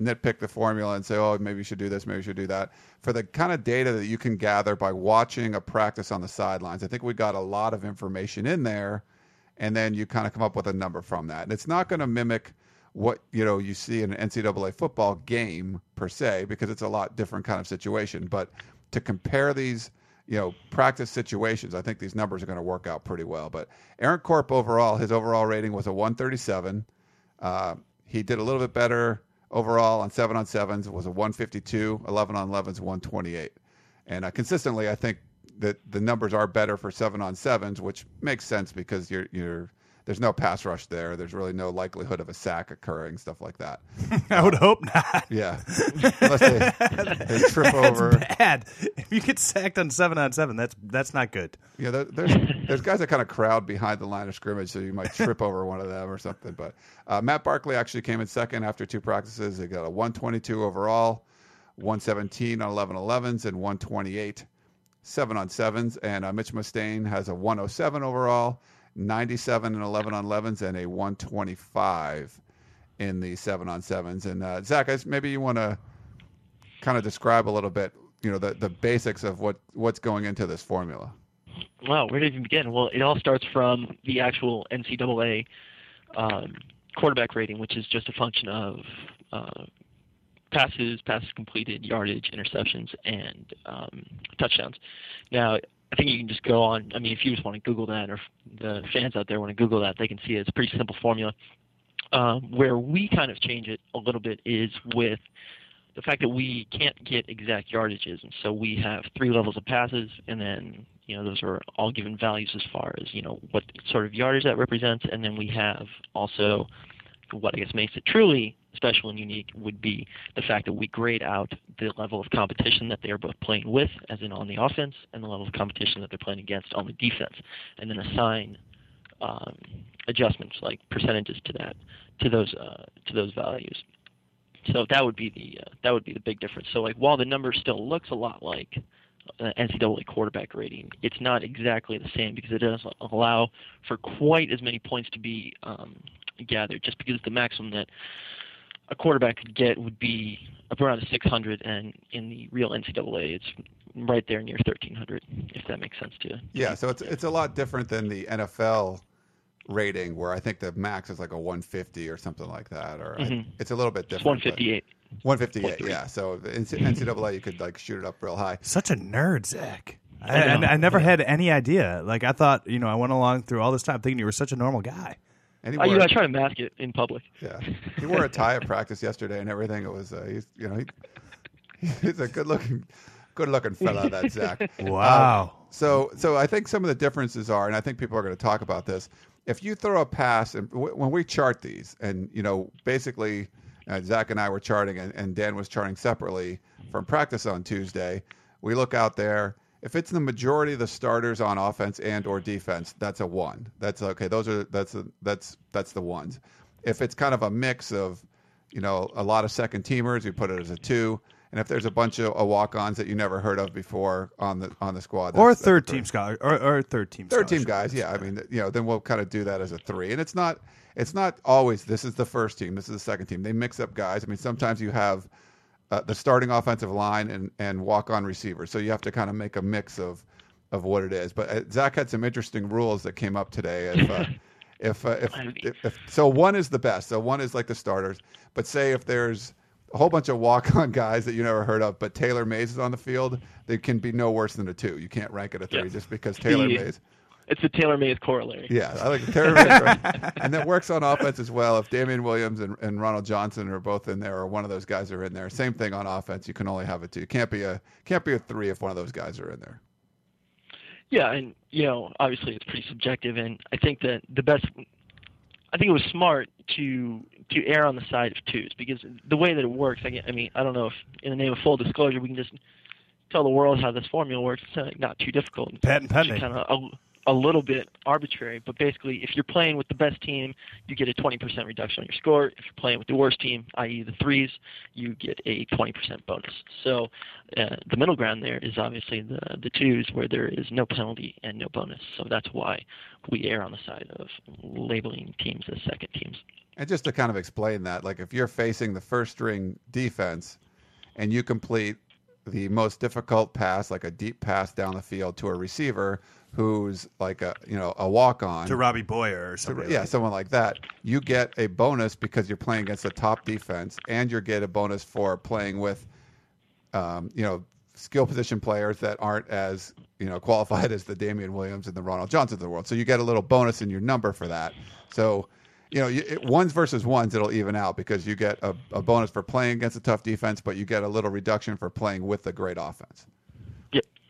nitpick the formula and say, oh, maybe you should do this, maybe you should do that. For the kind of data that you can gather by watching a practice on the sidelines, I think we got a lot of information in there, and then you kind of come up with a number from that. And it's not going to mimic what you know you see in an NCAA football game per se, because it's a lot different kind of situation. But to compare these, you know, practice situations, I think these numbers are going to work out pretty well. But Aaron Corp overall, his overall rating was a 137. Uh, he did a little bit better overall on seven on sevens. Was a 152. 11 on 11s, 128. And uh, consistently, I think that the numbers are better for seven on sevens, which makes sense because you're you're there's no pass rush there. There's really no likelihood of a sack occurring, stuff like that. I would hope not. Yeah, unless they, they trip over. Bad. If you get sacked on seven on seven, that's that's not good. Yeah, there, there's there's guys that kind of crowd behind the line of scrimmage, so you might trip over one of them or something. But uh, Matt Barkley actually came in second after two practices. He got a 122 overall, 117 on 11 11s, and 128 seven on sevens. And uh, Mitch Mustain has a 107 overall, 97 and 11 on 11s, and a 125 in the seven on sevens. And uh, Zach, maybe you want to kind of describe a little bit, you know, the, the basics of what what's going into this formula. Wow, where do it even begin? Well, it all starts from the actual NCAA um, quarterback rating, which is just a function of uh, passes, passes completed, yardage, interceptions, and um, touchdowns. Now, I think you can just go on. I mean, if you just want to Google that, or the fans out there want to Google that, they can see it. It's a pretty simple formula. Um, where we kind of change it a little bit is with the fact that we can't get exact yardages, and so we have three levels of passes, and then you know those are all given values as far as you know what sort of yardage that represents, and then we have also what I guess makes it truly special and unique would be the fact that we grade out the level of competition that they are both playing with, as in on the offense, and the level of competition that they're playing against on the defense, and then assign um, adjustments like percentages to that to those uh, to those values. So that would be the uh, that would be the big difference. So like while the number still looks a lot like uh, NCAA quarterback rating, it's not exactly the same because it doesn't allow for quite as many points to be um, gathered. Just because the maximum that a quarterback could get would be up around 600, and in the real NCAA, it's right there near 1300. If that makes sense to you. Yeah, so it's it's a lot different than the NFL rating, where I think the max is like a 150 or something like that, or I- Mhm. it's a little bit different. but- 158. 158, yeah. So the NCAA, you could like shoot it up real high. Such a nerd, Zach. I, I. I, I never had any idea. Like I thought, you know, I went along through all this time thinking you were such a normal guy. And he Oh, you wore- know, I try to mask it in public. yeah, he wore a tie at practice yesterday and everything. It was, uh, he's, you know, he, he's a good looking, good looking fella. That Zach. Wow. So, so I think some of the differences are, and I think people are going to talk about this. If you throw a pass, and w- when we chart these, and you know, basically, uh, Zach and I were charting, and, and Dan was charting separately from practice on Tuesday. We look out there. If it's the majority of the starters on offense and or defense, that's a one. That's okay. Those are that's a, that's that's the ones. If it's kind of a mix of, you know, a lot of second teamers, we put it as a two. And if there's a bunch of uh, walk-ons that you never heard of before on the on the squad, or third team scholar, or, or third team. Third team guys, yeah. I mean, you know, then we'll kind of do that as a three, and it's not it's not always this is the first team, this is the second team. They mix up guys. I mean, sometimes you have uh, the starting offensive line and and walk on receivers, so you have to kind of make a mix of of what it is. But uh, Zach had some interesting rules that came up today. If uh, if, uh, if, if if so, one is the best. So one is like the starters. But say if there's a whole bunch of walk-on guys that you never heard of, but Taylor Mays is on the field, they can be no worse than a two. You can't rank it a three Yeah. just because Taylor The- Mays. It's the Taylor Mays corollary. Yeah, I like Taylor Mays, right? and that works on offense as well. If Damian Williams and, and Ronald Johnson are both in there, or one of those guys are in there, same thing on offense. You can only have a two. Can't be a can't be a three if one of those guys are in there. Yeah, and you know, obviously it's pretty subjective, and I think that the best, I think it was smart to to err on the side of twos because the way that it works, I, get- I mean, I don't know if in the name of full disclosure we can just tell the world how this formula works. It's not too difficult. Patent pending. Kind of a, little bit arbitrary, but basically, if you're playing with the best team, you get a 20% reduction on your score. If you're playing with the worst team, i.e., the threes, you get a 20% bonus. So uh, the middle ground there is obviously the the twos, where there is no penalty and no bonus. So that's why we err on the side of labeling teams as second teams. And just to kind of explain that, like if you're facing the first string defense and you complete the most difficult pass, like a deep pass down the field to a receiver who's like a you know a walk on to Robbie Boyer or something. yeah, like someone like that, you get a bonus because you're playing against a top defense, and you get a bonus for playing with, um, you know, skill position players that aren't as you know qualified as the Damian Williams and the Ronald Johnsons of the world. So you get a little bonus in your number for that. So. You know, it, ones versus ones, it'll even out because you get a, a bonus for playing against a tough defense, but you get a little reduction for playing with a great offense.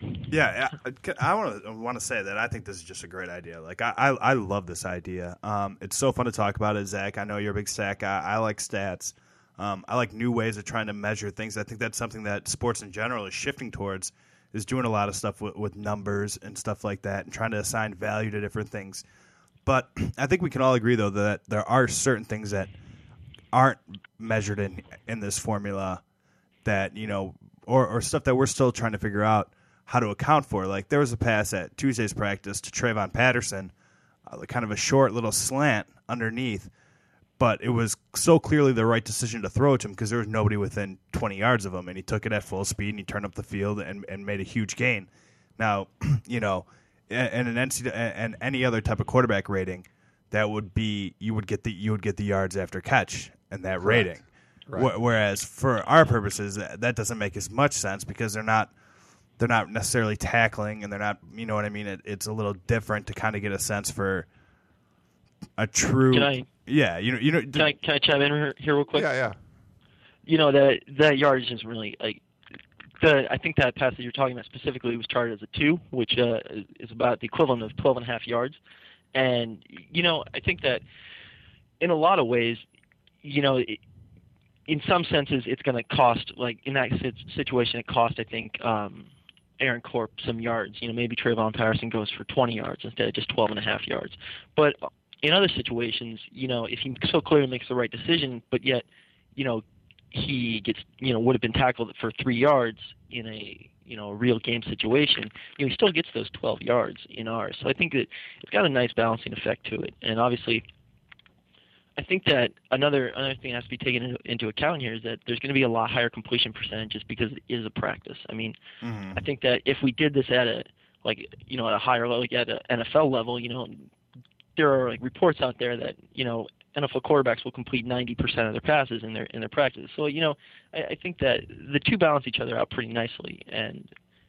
Yeah, I, I want to want to say that I think this is just a great idea. Like I, I, I love this idea. Um, it's so fun to talk about it, Zach. I know you're a big stat guy. I like stats. Um, I like new ways of trying to measure things. I think that's something that sports in general is shifting towards. Is doing a lot of stuff with, with numbers and stuff like that, and trying to assign value to different things. But I think we can all agree, though, that there are certain things that aren't measured in in this formula that you know, or or stuff that we're still trying to figure out how to account for. Like there was a pass at Tuesday's practice to Travon Patterson, uh, kind of a short little slant underneath, but it was so clearly the right decision to throw it to him because there was nobody within 20 yards of him, and he took it at full speed and he turned up the field and, and made a huge gain. Now, you know, and an NCAA and any other type of quarterback rating, that would be you would get the you would get the yards after catch and that rating. Right. Wh- Whereas for our purposes, that that doesn't make as much sense because they're not they're not necessarily tackling and they're not you know what I mean. It, it's a little different to kind of get a sense for a true. Can I- yeah, you know, you know. Can I can I chime in here, here real quick? Yeah, yeah. you know that that yardage is really like the I think that pass that you're talking about specifically was charted as a two, which uh, is about the equivalent of 12 and a half yards. And you know, I think that in a lot of ways, you know, it, in some senses, it's going to cost like in that situation, it cost I think um, Aaron Corp some yards. You know, maybe Travon Patterson goes for 20 yards instead of just 12 and a half yards. But in other situations, you know, if he so clearly makes the right decision, but yet, you know, he gets, you know, would have been tackled for three yards in a, you know, a real game situation, you know, he still gets those 12 yards in ours. So I think that it's got a nice balancing effect to it. And obviously, I think that another another thing that has to be taken into, into account here is that there's going to be a lot higher completion percentages because it is a practice. I mean, Mhm. I think that if we did this at a like you know at a higher level, like at an NFL level, you know, there are like reports out there that you know NFL quarterbacks will complete 90% of their passes in their in their practice. So you know, I, I think that the two balance each other out pretty nicely, and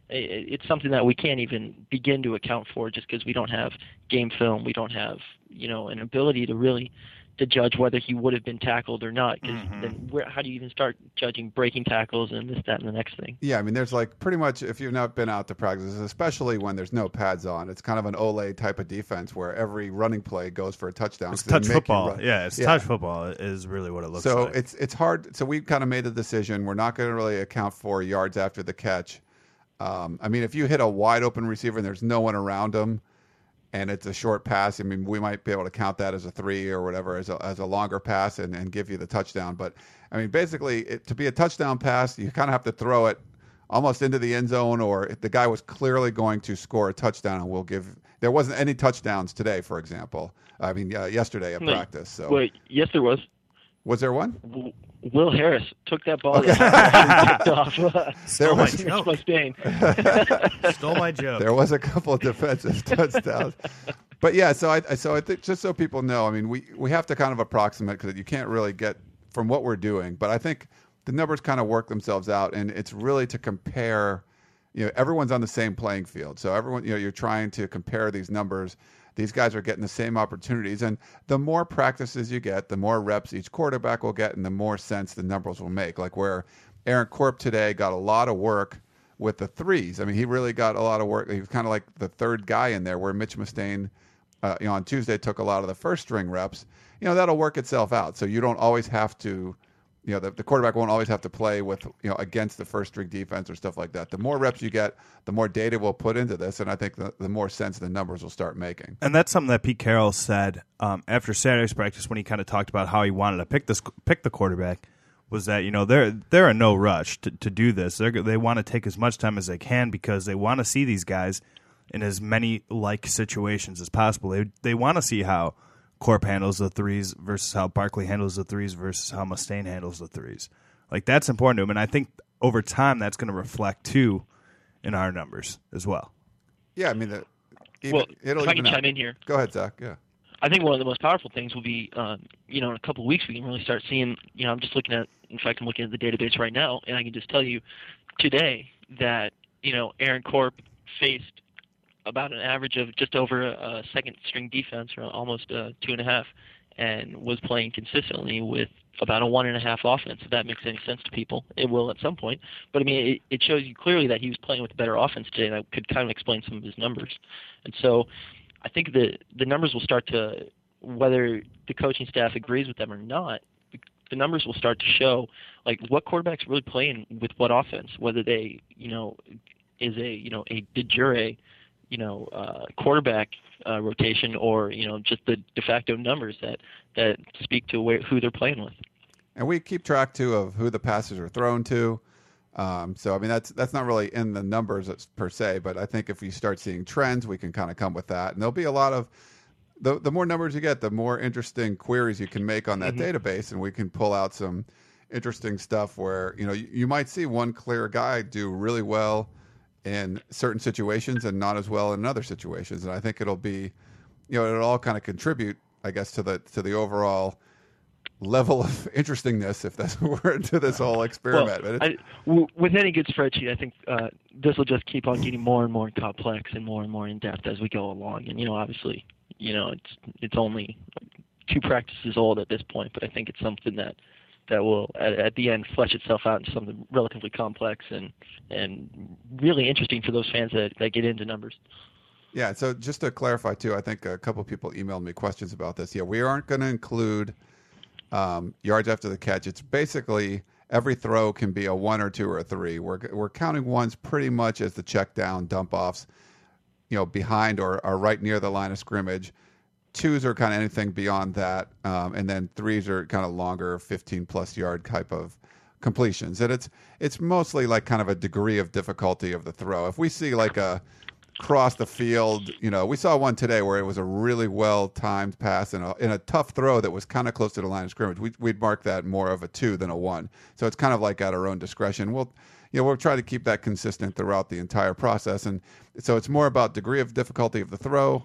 i it's something that we can't even begin to account for just because we don't have game film, we don't have you know an ability to really to judge whether he would have been tackled or not. Because Mhm. then where, how do you even start judging breaking tackles and this, that, and the next thing? Yeah, I mean, there's like pretty much if you've not been out to practice, especially when there's no pads on, it's kind of an Ole type of defense where every running play goes for a touchdown. It's 'cause they touch football. Yeah, it's Yeah. touch football is really what it looks So like. So it's it's hard. So we kind of made the decision. We're not going to really account for yards after the catch. Um, I mean, if you hit a wide open receiver and there's no one around him, and it's a short pass, I mean, we might be able to count that as a three or whatever, as a, as a longer pass and, and give you the touchdown. But I mean, basically, it, to be a touchdown pass, you kind of have to throw it almost into the end zone, or if the guy was clearly going to score a touchdown, and we'll give. There wasn't any touchdowns today, for example. I mean, uh, yesterday at practice. So Wait, yes, there was. was there one? W- Will Harris took that ball Okay. that off. Uh, There my was joke. Stole my joke. there was a couple of defensive touchdowns. But yeah, so I I- so I think just so people know, I mean, we we have to kind of approximate because you can't really get from what we're doing. But I think the numbers kind of work themselves out, and it's really to compare. You know, everyone's on the same playing field, so everyone, you know, you're trying to compare these numbers. These guys are getting the same opportunities, and the more practices you get, the more reps each quarterback will get, and the more sense the numbers will make. Like where Aaron Corp today got a lot of work with the threes. I mean, he really got a lot of work. He was kind of like the third guy in there, where Mitch Mustain, uh, you know, on Tuesday took a lot of the first string reps. You know, that'll work itself out. So you don't always have to you know the, the quarterback won't always have to play with you know against the first string defense or stuff like that. The more reps you get, the more data we'll put into this, and I think the, the more sense the numbers will start making. And that's something that Pete Carroll said um, after Saturday's practice when he kind of talked about how he wanted to pick this pick the quarterback. Was that you know they're they're in no rush to, to do this. They're, they want to take as much time as they can because they want to see these guys in as many like situations as possible. They they want to see how Corp handles the threes versus how Barkley handles the threes versus how Mustain handles the threes. Like that's important to him, and I think over time that's going to reflect too in our numbers as well. Yeah, I mean, the, even, well, it'll if I can even chime in here, Go ahead, Zach. Yeah. I think one of the most powerful things will be, um, you know, in a couple of weeks we can really start seeing. You know, I'm just looking at. In fact, I'm looking at the database right now, and I can just tell you today that you know Aaron Corp faced about an average of just over a, second string defense, or almost uh, two and a half, and was playing consistently with about a one and a half offense. If that makes any sense to people, it will at some point. But I mean, it, it shows you clearly that he was playing with a better offense today. And that could kind of explain some of his numbers. And so, I think the the numbers will start to, whether the coaching staff agrees with them or not, the numbers will start to show like what quarterbacks really playing with what offense. Whether they, you know, is a you know a de jure you know uh, quarterback uh, rotation or you know just the de facto numbers that that speak to where, who they're playing with. And we keep track too of who the passes are thrown to. Um, so I mean that's that's not really in the numbers per se, but I think if you start seeing trends, we can kind of come with that. And there'll be a lot of the the more numbers you get, the more interesting queries you can make on that Mhm. database, and we can pull out some interesting stuff where you know you, you might see one clear guy do really well in certain situations and not as well in other situations. And I think it'll be, you know, it'll all kind of contribute, I guess, to the to the overall level of interestingness, if that's a word, to this whole experiment. Well, But I, w- with any good spreadsheet, I think uh, this will just keep on getting more and more complex and more and more in depth as we go along. And you know, obviously, you know, it's it's only two practices old at this point, but I think it's something that that will at, at the end flesh itself out into something relatively complex and and really interesting for those fans that, that get into numbers. Yeah. So just to clarify too, I think a couple people emailed me questions about this. Yeah, we aren't going to include um, yards after the catch. It's basically every throw can be a one or two or a three. We're we're counting ones pretty much as the check down dump offs, you know, behind or, or right near the line of scrimmage. Twos are kind of anything beyond that, um, and then threes are kind of longer, fifteen plus yard type of completions. And it's it's mostly like kind of a degree of difficulty of the throw. If we see like a cross the field. You know, we saw one today where it was a really well timed pass and a, in a tough throw that was kind of close to the line of scrimmage. We, we'd mark that more of a two than a one. So it's kind of like at our own discretion. We'll, you know, we'll try to keep that consistent throughout the entire process. And so it's more about degree of difficulty of the throw,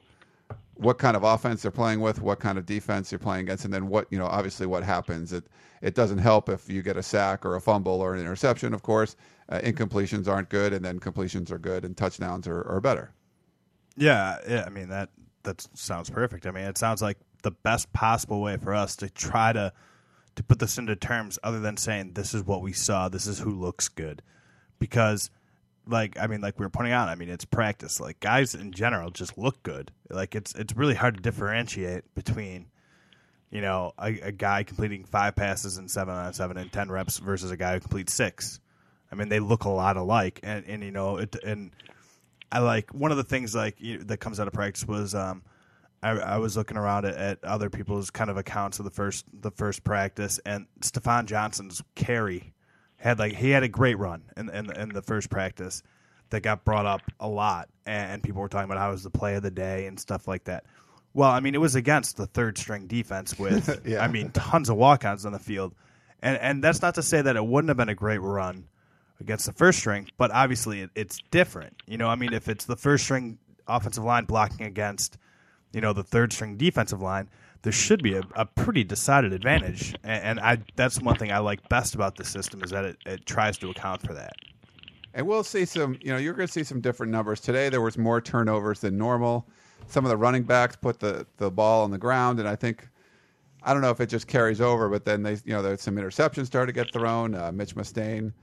what kind of offense they're playing with, what kind of defense you're playing against, and then what you know. Obviously, what happens. It it doesn't help if you get a sack or a fumble or an interception. Of course, uh, incompletions aren't good, and then completions are good, and touchdowns are, are better. Yeah, yeah. I mean that that sounds perfect. I mean, it sounds like the best possible way for us to try to to put this into terms, other than saying this is what we saw, this is who looks good, because like I mean, like we were pointing out, I mean, it's practice. Like guys in general just look good. Like it's it's really hard to differentiate between you know a, a guy completing five passes in seven on seven and ten reps versus a guy who completes six. I mean, they look a lot alike, and and you know it and. I like one of the things like you, that comes out of practice was um, I, I was looking around at, at other people's kind of accounts of the first the first practice, and Stafon Johnson's carry had like he had a great run in in, in the first practice that got brought up a lot, and people were talking about how it was the play of the day and stuff like that. Well, I mean, it was against the third string defense with, Yeah. I mean, tons of walk-ons on the field, and and that's not to say that it wouldn't have been a great run against the first string, but obviously it, it's different. You know, I mean, if it's the first string offensive line blocking against you know, the third string defensive line, there should be a, a pretty decided advantage. And, and I that's one thing I like best about the system is that it, it tries to account for that. And we'll see some, you know, you're going to see some different numbers. Today there was more turnovers than normal. Some of the running backs put the, the ball on the ground, and I think, I don't know if it just carries over, but then they, you know, there's some interceptions started to get thrown. Uh, Mitch Mustain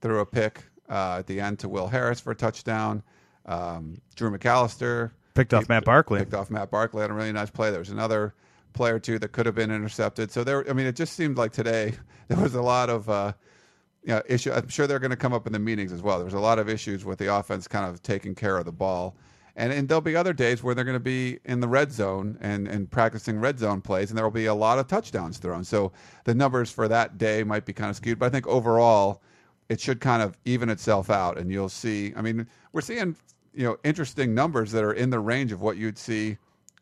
threw a pick uh, at the end to Will Harris for a touchdown. Um, Drew McAllister Picked off Matt Barkley. Picked off Matt Barkley had a really nice play. There was another play or two that could have been intercepted. So there, I mean, it just seemed like today there was a lot of. Uh, you know, issue. I'm sure they're going to come up in the meetings as well. There's a lot of issues with the offense kind of taking care of the ball. And, and there'll be other days where they're going to be in the red zone and, and practicing red zone plays, and there will be a lot of touchdowns thrown. So the numbers for that day might be kind of skewed. But I think overall, it should kind of even itself out, and you'll see. I mean, we're seeing you know interesting numbers that are in the range of what you'd see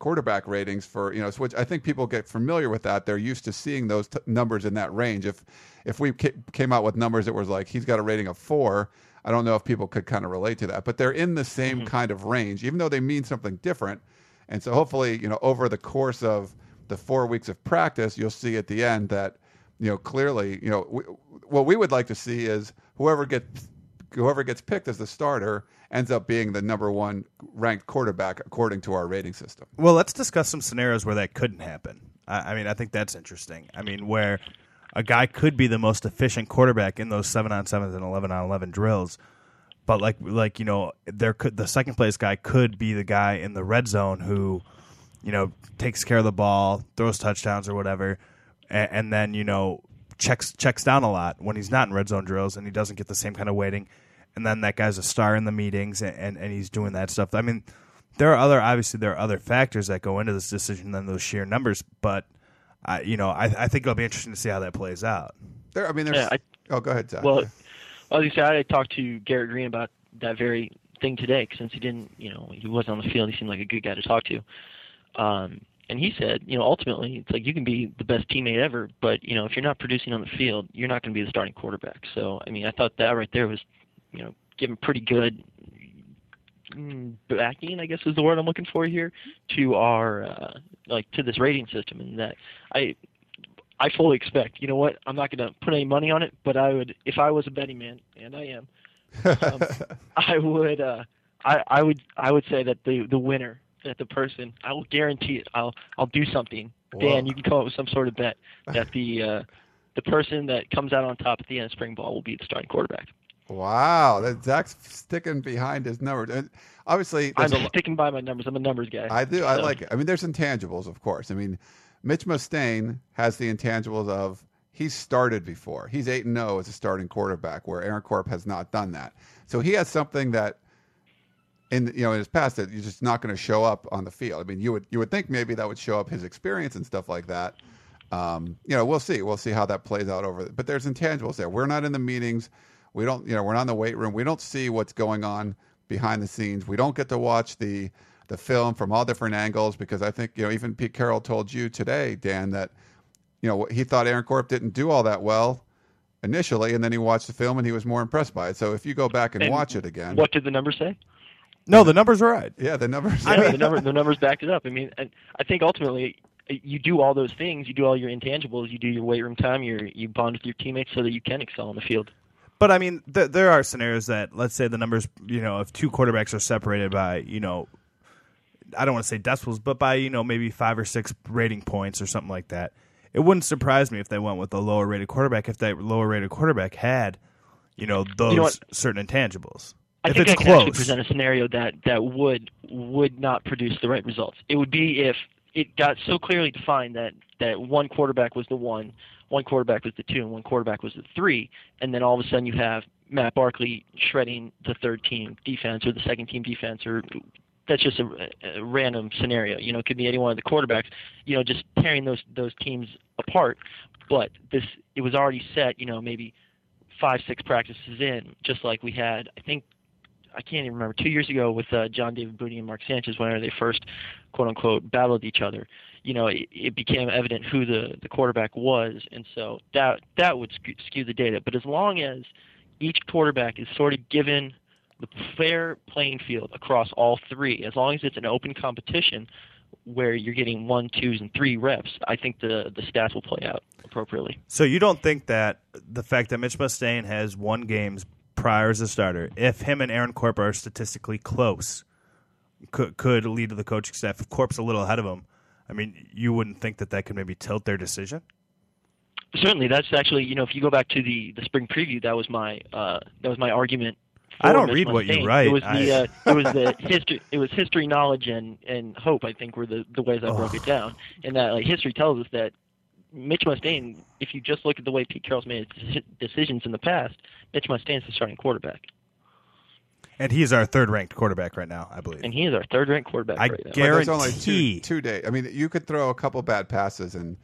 quarterback ratings for you know which I think people get familiar with that. They're used to seeing those t- numbers in that range. If if we ca- came out with numbers that was like he's got a rating of 4 I don't know if people could kind of relate to that but they're in the same mm-hmm. kind of range even though they mean something different. And so hopefully you know over the course of the 4 weeks of practice you'll see at the end that you know clearly you know we, what we would like to see is whoever gets whoever gets picked as the starter ends up being the number one ranked quarterback according to our rating system. Well, let's discuss some scenarios where that couldn't happen. I, I mean, I think that's interesting. I mean, where a guy could be the most efficient quarterback in those seven on sevens and eleven on eleven drills, but like like you know, there could the second place guy could be the guy in the red zone who, you know, takes care of the ball, throws touchdowns or whatever, and, and then you know checks checks down a lot when he's not in red zone drills and he doesn't get the same kind of weighting and then that guy's a star in the meetings and, and, and he's doing that stuff. I mean, there are other obviously there are other factors that go into this decision than those sheer numbers, but I you know I, I think it'll be interesting to see how that plays out. There, I mean, there's. Yeah, I, oh, go ahead, Zach. Well, as you said, I talked to Garrett Green about that very thing today since he didn't, you know, he wasn't on the field. He seemed like a good guy to talk to. Um, and he said, you know, ultimately, it's like you can be the best teammate ever, but you know, if you're not producing on the field, you're not going to be the starting quarterback. So, I mean, I thought that right there was you know, given pretty good mm, backing, I guess is the word I'm looking for here, to our uh, like to this rating system, and that I I fully expect. You know what? I'm not going to put any money on it, but I would if I was a betting man, and I am. um, I would uh, I I would I would say that the the winner that the person I will guarantee it. I'll I'll do something. Whoa. Dan, you can come up with some sort of bet that the uh, the person that comes out on top at the end of spring ball will be the starting quarterback. Wow, that Zach's sticking behind his numbers. And obviously, I'm a, sticking by my numbers. I'm a numbers guy. I do. So. I like it. I mean, there's intangibles, of course. I mean, Mitch Mustain has the intangibles of he's started before. He's eight and zero as a starting quarterback, where Aaron Corp has not done that. So he has something that, in you know, in his past that you're just not going to show up on the field. I mean, you would you would think maybe that would show up his experience and stuff like that. Um, you know, we'll see. We'll see how that plays out over. But there's intangibles there. We're not in the meetings we don't, you know, we're not in the weight room. We don't see what's going on behind the scenes. We don't get to watch the the film from all different angles because I think you know even Pete Carroll told you today, Dan, that you know he thought Aaron Corp didn't do all that well initially, and then he watched the film and he was more impressed by it. So if you go back and, and watch it again, what did the numbers say? No, the numbers are right. Yeah, the numbers. I mean, the, number, the numbers backed it up. I mean, I think ultimately uh, you do all those things. You do all your intangibles. You do your weight room time. You you bond with your teammates so that you can excel on the field. But I mean, th- there are scenarios that, let's say, the numbers, you know, if two quarterbacks are separated by, you know, I don't want to say decibels, but by you know maybe five or six rating points or something like that. It wouldn't surprise me if they went with a lower rated quarterback if that lower rated quarterback had, you know, those you know certain intangibles. I if think it's I can close. actually present a scenario that that would would not produce the right results. It would be if it got so clearly defined that that one quarterback was the one, one quarterback was the two, and one quarterback was the three, and then all of a sudden you have Matt Barkley shredding the third team defense or the second team defense, or that's just a, a random scenario. You know, it could be any one of the quarterbacks. You know, just tearing those those teams apart. But this, it was already set. You know, maybe five, six practices in, just like we had. I think I can't even remember two years ago with uh, John David Booty and Mark Sanchez whenever they first quote unquote battled each other. You know, it, it became evident who the the quarterback was, and so that that would skew, skew the data. But as long as each quarterback is sort of given the fair playing field across all three, as long as it's an open competition, where you're getting one, twos, and three reps, I think the the stats will play out appropriately. So you don't think that the fact that Mitch Mustain has won games prior as a starter, if him and Aaron Corp are statistically close, could could lead to the coaching staff. If Corp's a little ahead of him, I mean, you wouldn't think that that could maybe tilt their decision. Certainly, that's actually you know if you go back to the the spring preview, that was my uh, that was my argument. I don't read what you write. It was the I- uh, it was the history it was history, knowledge, and and hope. I think were the the ways I broke it down. And that like history tells us that Mitch Mustain, if you just look at the way Pete Carroll's made his decisions in the past, Mitch Mustain's the starting quarterback, And he's our third ranked quarterback right now, I believe. and he is our third ranked quarterback I right now. But there's only guarantee. two, two days. I mean, you could throw a couple bad passes and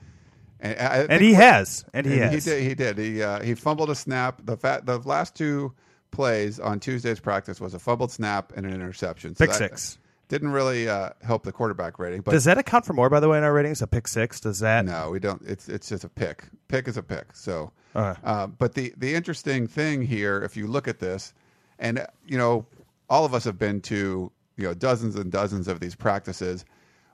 and, I and he has. And he And has. He did. He did. He uh, he fumbled a snap. The fat the last two plays on Tuesday's practice was a fumbled snap and an interception. So Pick that six. Didn't really uh, help the quarterback rating. But Does that account for more, by the way, in our ratings? A pick six? Does that? no, we don't. It's it's just a pick. Pick is a pick. So, Okay. uh, but the the interesting thing here, if you look at this, and uh, you know, all of us have been to you know dozens and dozens of these practices.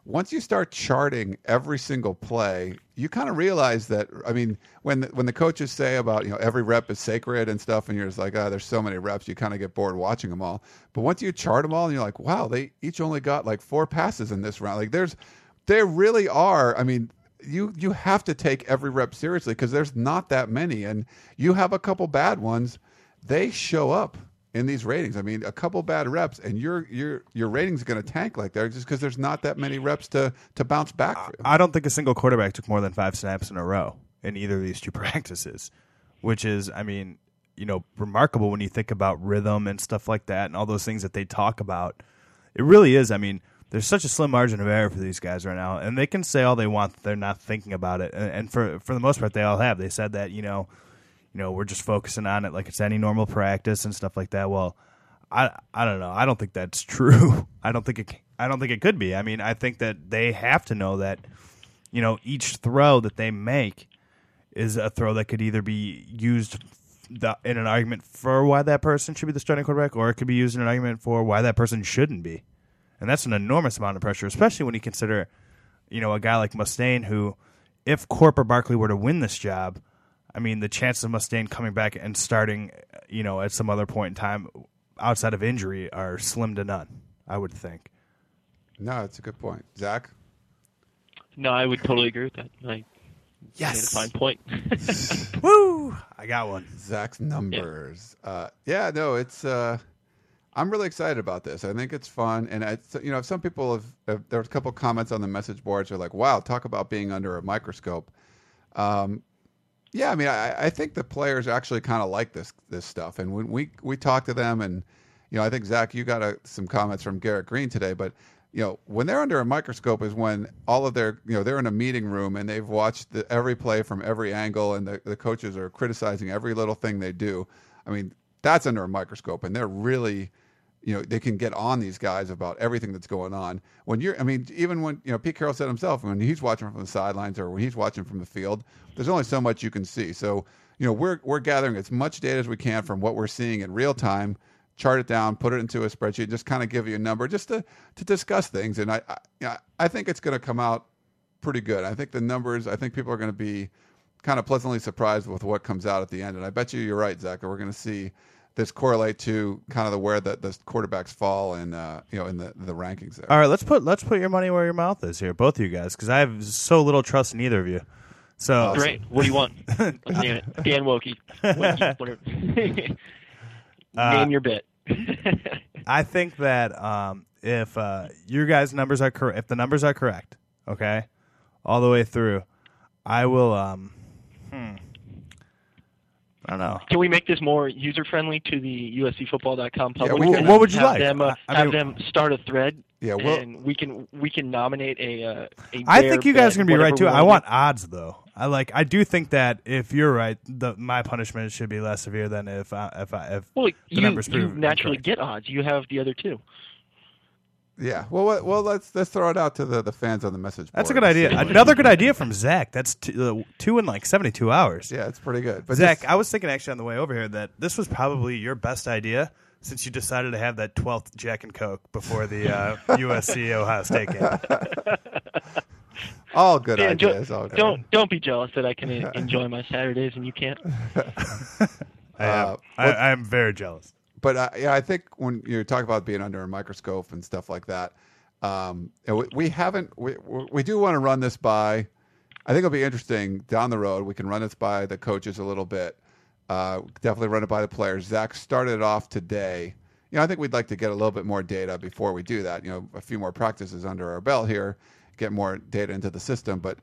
Once you start charting every single play, you kind of realize that. I mean, when the, when the coaches say about you know every rep is sacred and stuff, and you're just like, oh, there's so many reps, you kind of get bored watching them all. But once you chart them all, and you're like, wow, they each only got like four passes in this round. Like there's, there really are. I mean, you you have to take every rep seriously because there's not that many, and you have a couple bad ones. They show up in these ratings. I mean, a couple bad reps, and your your your ratings are going to tank like that just because there's not that many reps to to bounce back. From. I don't think a single quarterback took more than five snaps in a row in either of these two practices, which is, I mean, you know, remarkable when you think about rhythm and stuff like that and all those things that they talk about. It really is. I mean, there's such a slim margin of error for these guys right now, and they can say all they want they're not thinking about it, and, and for for the most part, they all have. They said that you know, you know, we're just focusing on it like it's any normal practice and stuff like that. Well, I I don't know. I don't think that's true. I don't think it. I don't think it could be. I mean, I think that they have to know that, you know, each throw that they make is a throw that could either be used the, in an argument for why that person should be the starting quarterback, or it could be used in an argument for why that person shouldn't be. And that's an enormous amount of pressure, especially when you consider, you know, a guy like Mustain, who, if Corp or Barkley were to win this job, I mean, the chances of Mustain coming back and starting, you know, at some other point in time outside of injury are slim to none, I would think. No, it's a good point, Zach. No, I would totally agree with that. I made a fine point. Woo! I got one. Zach's numbers. Yeah, uh, yeah no, it's. Uh, I'm really excited about this. I think it's fun, and it's, you know, some people have, have. There was a couple comments on the message boards. Are like, "Wow, talk about being under a microscope." Um, yeah, I mean, I, I think the players actually kind of like this this stuff, and when we we talk to them, and you know, I think Zach, you got a, some comments from Garrett Green today, but you know, when they're under a microscope is when all of their, you know, they're in a meeting room and they've watched the, every play from every angle, and the, the coaches are criticizing every little thing they do. I mean, that's under a microscope, and they're really you know they can get on these guys about everything that's going on. When you're i mean even when you know pete carroll said himself when he's watching from the sidelines or when he's watching from the field there's only so much you can see. So you know we're we're gathering as much data as we can from what we're seeing in real time chart it down put it into a spreadsheet just kind of give you a number just to to discuss things. And i i, I think it's going to come out pretty good. I think the numbers i think people are going to be kind of pleasantly surprised with what comes out at the end. And i bet you you're right zach we're going to see this correlate to kind of the where the, the quarterbacks fall in uh, you know in the the rankings there. All right, let's put let's put your money where your mouth is here, both of you guys, because I have so little trust in either of you. So Great. What do you want? Name it. Dan Wilkie. Whatever. Name Uh, your bit. I think that um, if uh, your guys' numbers are correct, if the numbers are correct, okay, all the way through, I will. Um, I don't know. Can we make this more user friendly to the USCFootball.com public? we can. What would you have like? Them, uh, I have mean- them start a thread. Yeah, well- and we can we can nominate a. Uh, a I think you guys are gonna be right too. I wanna odds though. I like. I do think that if you're right, the my punishment should be less severe than if I, if I, if Well, the you, numbers you naturally incorrect. get odds. You have the other two. Yeah. Well, what- well, let's let's throw it out to the, the fans on the message. That's a good idea. Another good idea from Zach. That's two, uh, two in like seventy two hours. Yeah, it's pretty good. But Zach, just- I was thinking actually on the way over here that this was probably your best idea since you decided to have that twelfth Jack and Coke before the uh, USC Ohio State game. All good Dan, jo- ideas. all good. don't don't be jealous that I can enjoy my Saturdays and you can't. I am, Uh, I, I am very jealous. But uh, yeah, I think when you talk about being under a microscope and stuff like that, um, we, we haven't. We we do want to run this by. I think it'll be interesting down the road. We can run this by the coaches a little bit. Uh, definitely run it by the players. Zach started off today. You know, I think we'd like to get a little bit more data before we do that. You know, a few more practices under our belt here, get more data into the system. But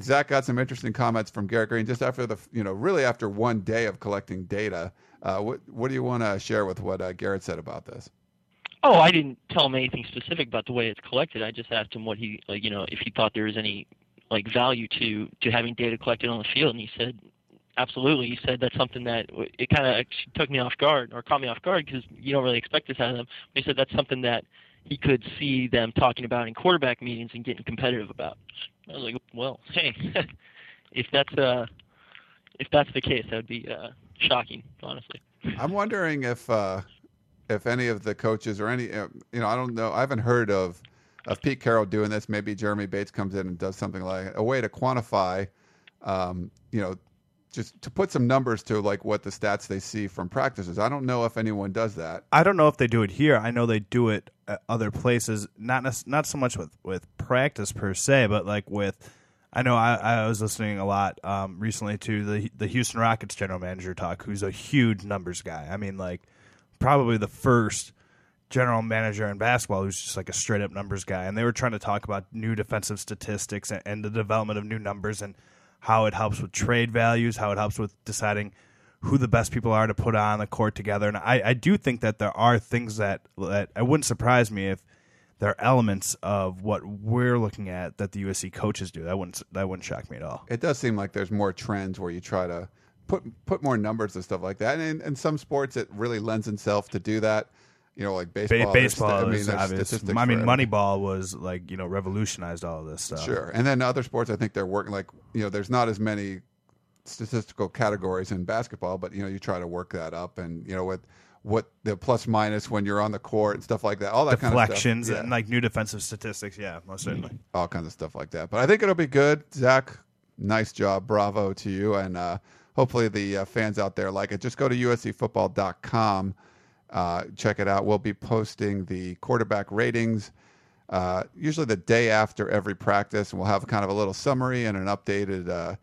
Zach got some interesting comments from Garrett Green just after the, you know, really after one day of collecting data. Uh, what what do you want to share with what uh, Garrett said about this? Oh, I didn't tell him anything specific about the way it's collected. I just asked him what he like, you know, if he thought there was any like value to to having data collected on the field, and he said absolutely. He said that's something that it kind of took me off guard or caught me off guard because you don't really expect this out of them. But he said that's something that he could see them talking about in quarterback meetings and getting competitive about. I was like, well, hey, if that's uh if that's the case, that would be uh, shocking, honestly. I'm wondering if uh, if any of the coaches or any, uh, you know, I don't know. I haven't heard of of Pete Carroll doing this. Maybe Jeremy Bates comes in and does something like a way to quantify, um, you know, just to put some numbers to like what the stats they see from practices. I don't know if anyone does that. I don't know if they do it here. I know they do it at other places. Not not so much with with practice per se, but like with. I know I, I was listening a lot um, recently to the the Houston Rockets general manager talk, who's a huge numbers guy. I mean, like probably the first general manager in basketball who's just like a straight up numbers guy. And they were trying to talk about new defensive statistics and, and the development of new numbers and how it helps with trade values, how it helps with deciding who the best people are to put on the court together. And I, I do think that there are things that that it wouldn't surprise me if there are elements of what we're looking at that the USC coaches do. That wouldn't that wouldn't shock me at all. It does seem like there's more trends where you try to put put more numbers and stuff like that. And in, in some sports, it really lends itself to do that. You know, like baseball. there's baseball sta- I mean, there's obvious. statistics I mean. Moneyball was like you know revolutionized all of this stuff. Sure. And then other sports, I think they're working like, you know, there's not as many statistical categories in basketball, but, you know, you try to work that up and, you know, with what the plus minus when you're on the court and stuff like that, all that kind of deflections stuff. Yeah, and like new defensive statistics. Yeah, most certainly. all kinds of stuff like that. But I think it'll be good. Zach, nice job. Bravo to you. And uh, hopefully the uh, fans out there like it. Just go to uscfootball.com. Uh, check it out. We'll be posting the quarterback ratings uh, usually the day after every practice, and we'll have kind of a little summary and an updated uh,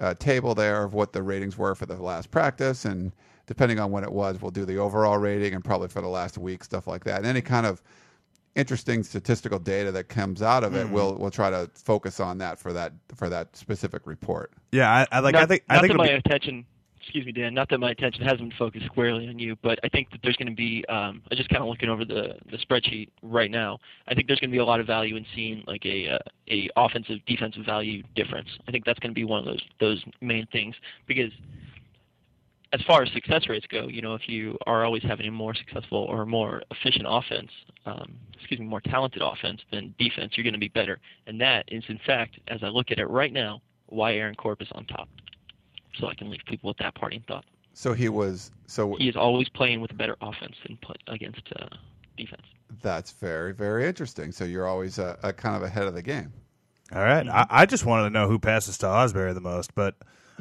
uh, table there of what the ratings were for the last practice. And depending on when it was, we'll do the overall rating and probably for the last week, stuff like that. And any kind of interesting statistical data that comes out of it, we'll we'll try to focus on that for that for that specific report. Yeah, I, I like. not, I think. not I think that my be, attention, excuse me, Dan. Not that my attention hasn't been focused squarely on you, but I think that there's going to be. Um, I'm just kind of looking over the the spreadsheet right now. I think there's going to be a lot of value in seeing like a uh, a offensive defensive value difference. I think that's going to be one of those those main things because. As far as success rates go, you know, if you are always having a more successful or more efficient offense, um, excuse me, more talented offense than defense, you're going to be better. And that is, in fact, as I look at it right now, why Aaron Corp is on top so I can leave people with that parting thought. So he was so He is always playing with a better offense than put against uh, defense. that's very very interesting. So you're always uh, uh, kind of ahead of the game. all right. I, I just wanted to know who passes to Ausberry the most, but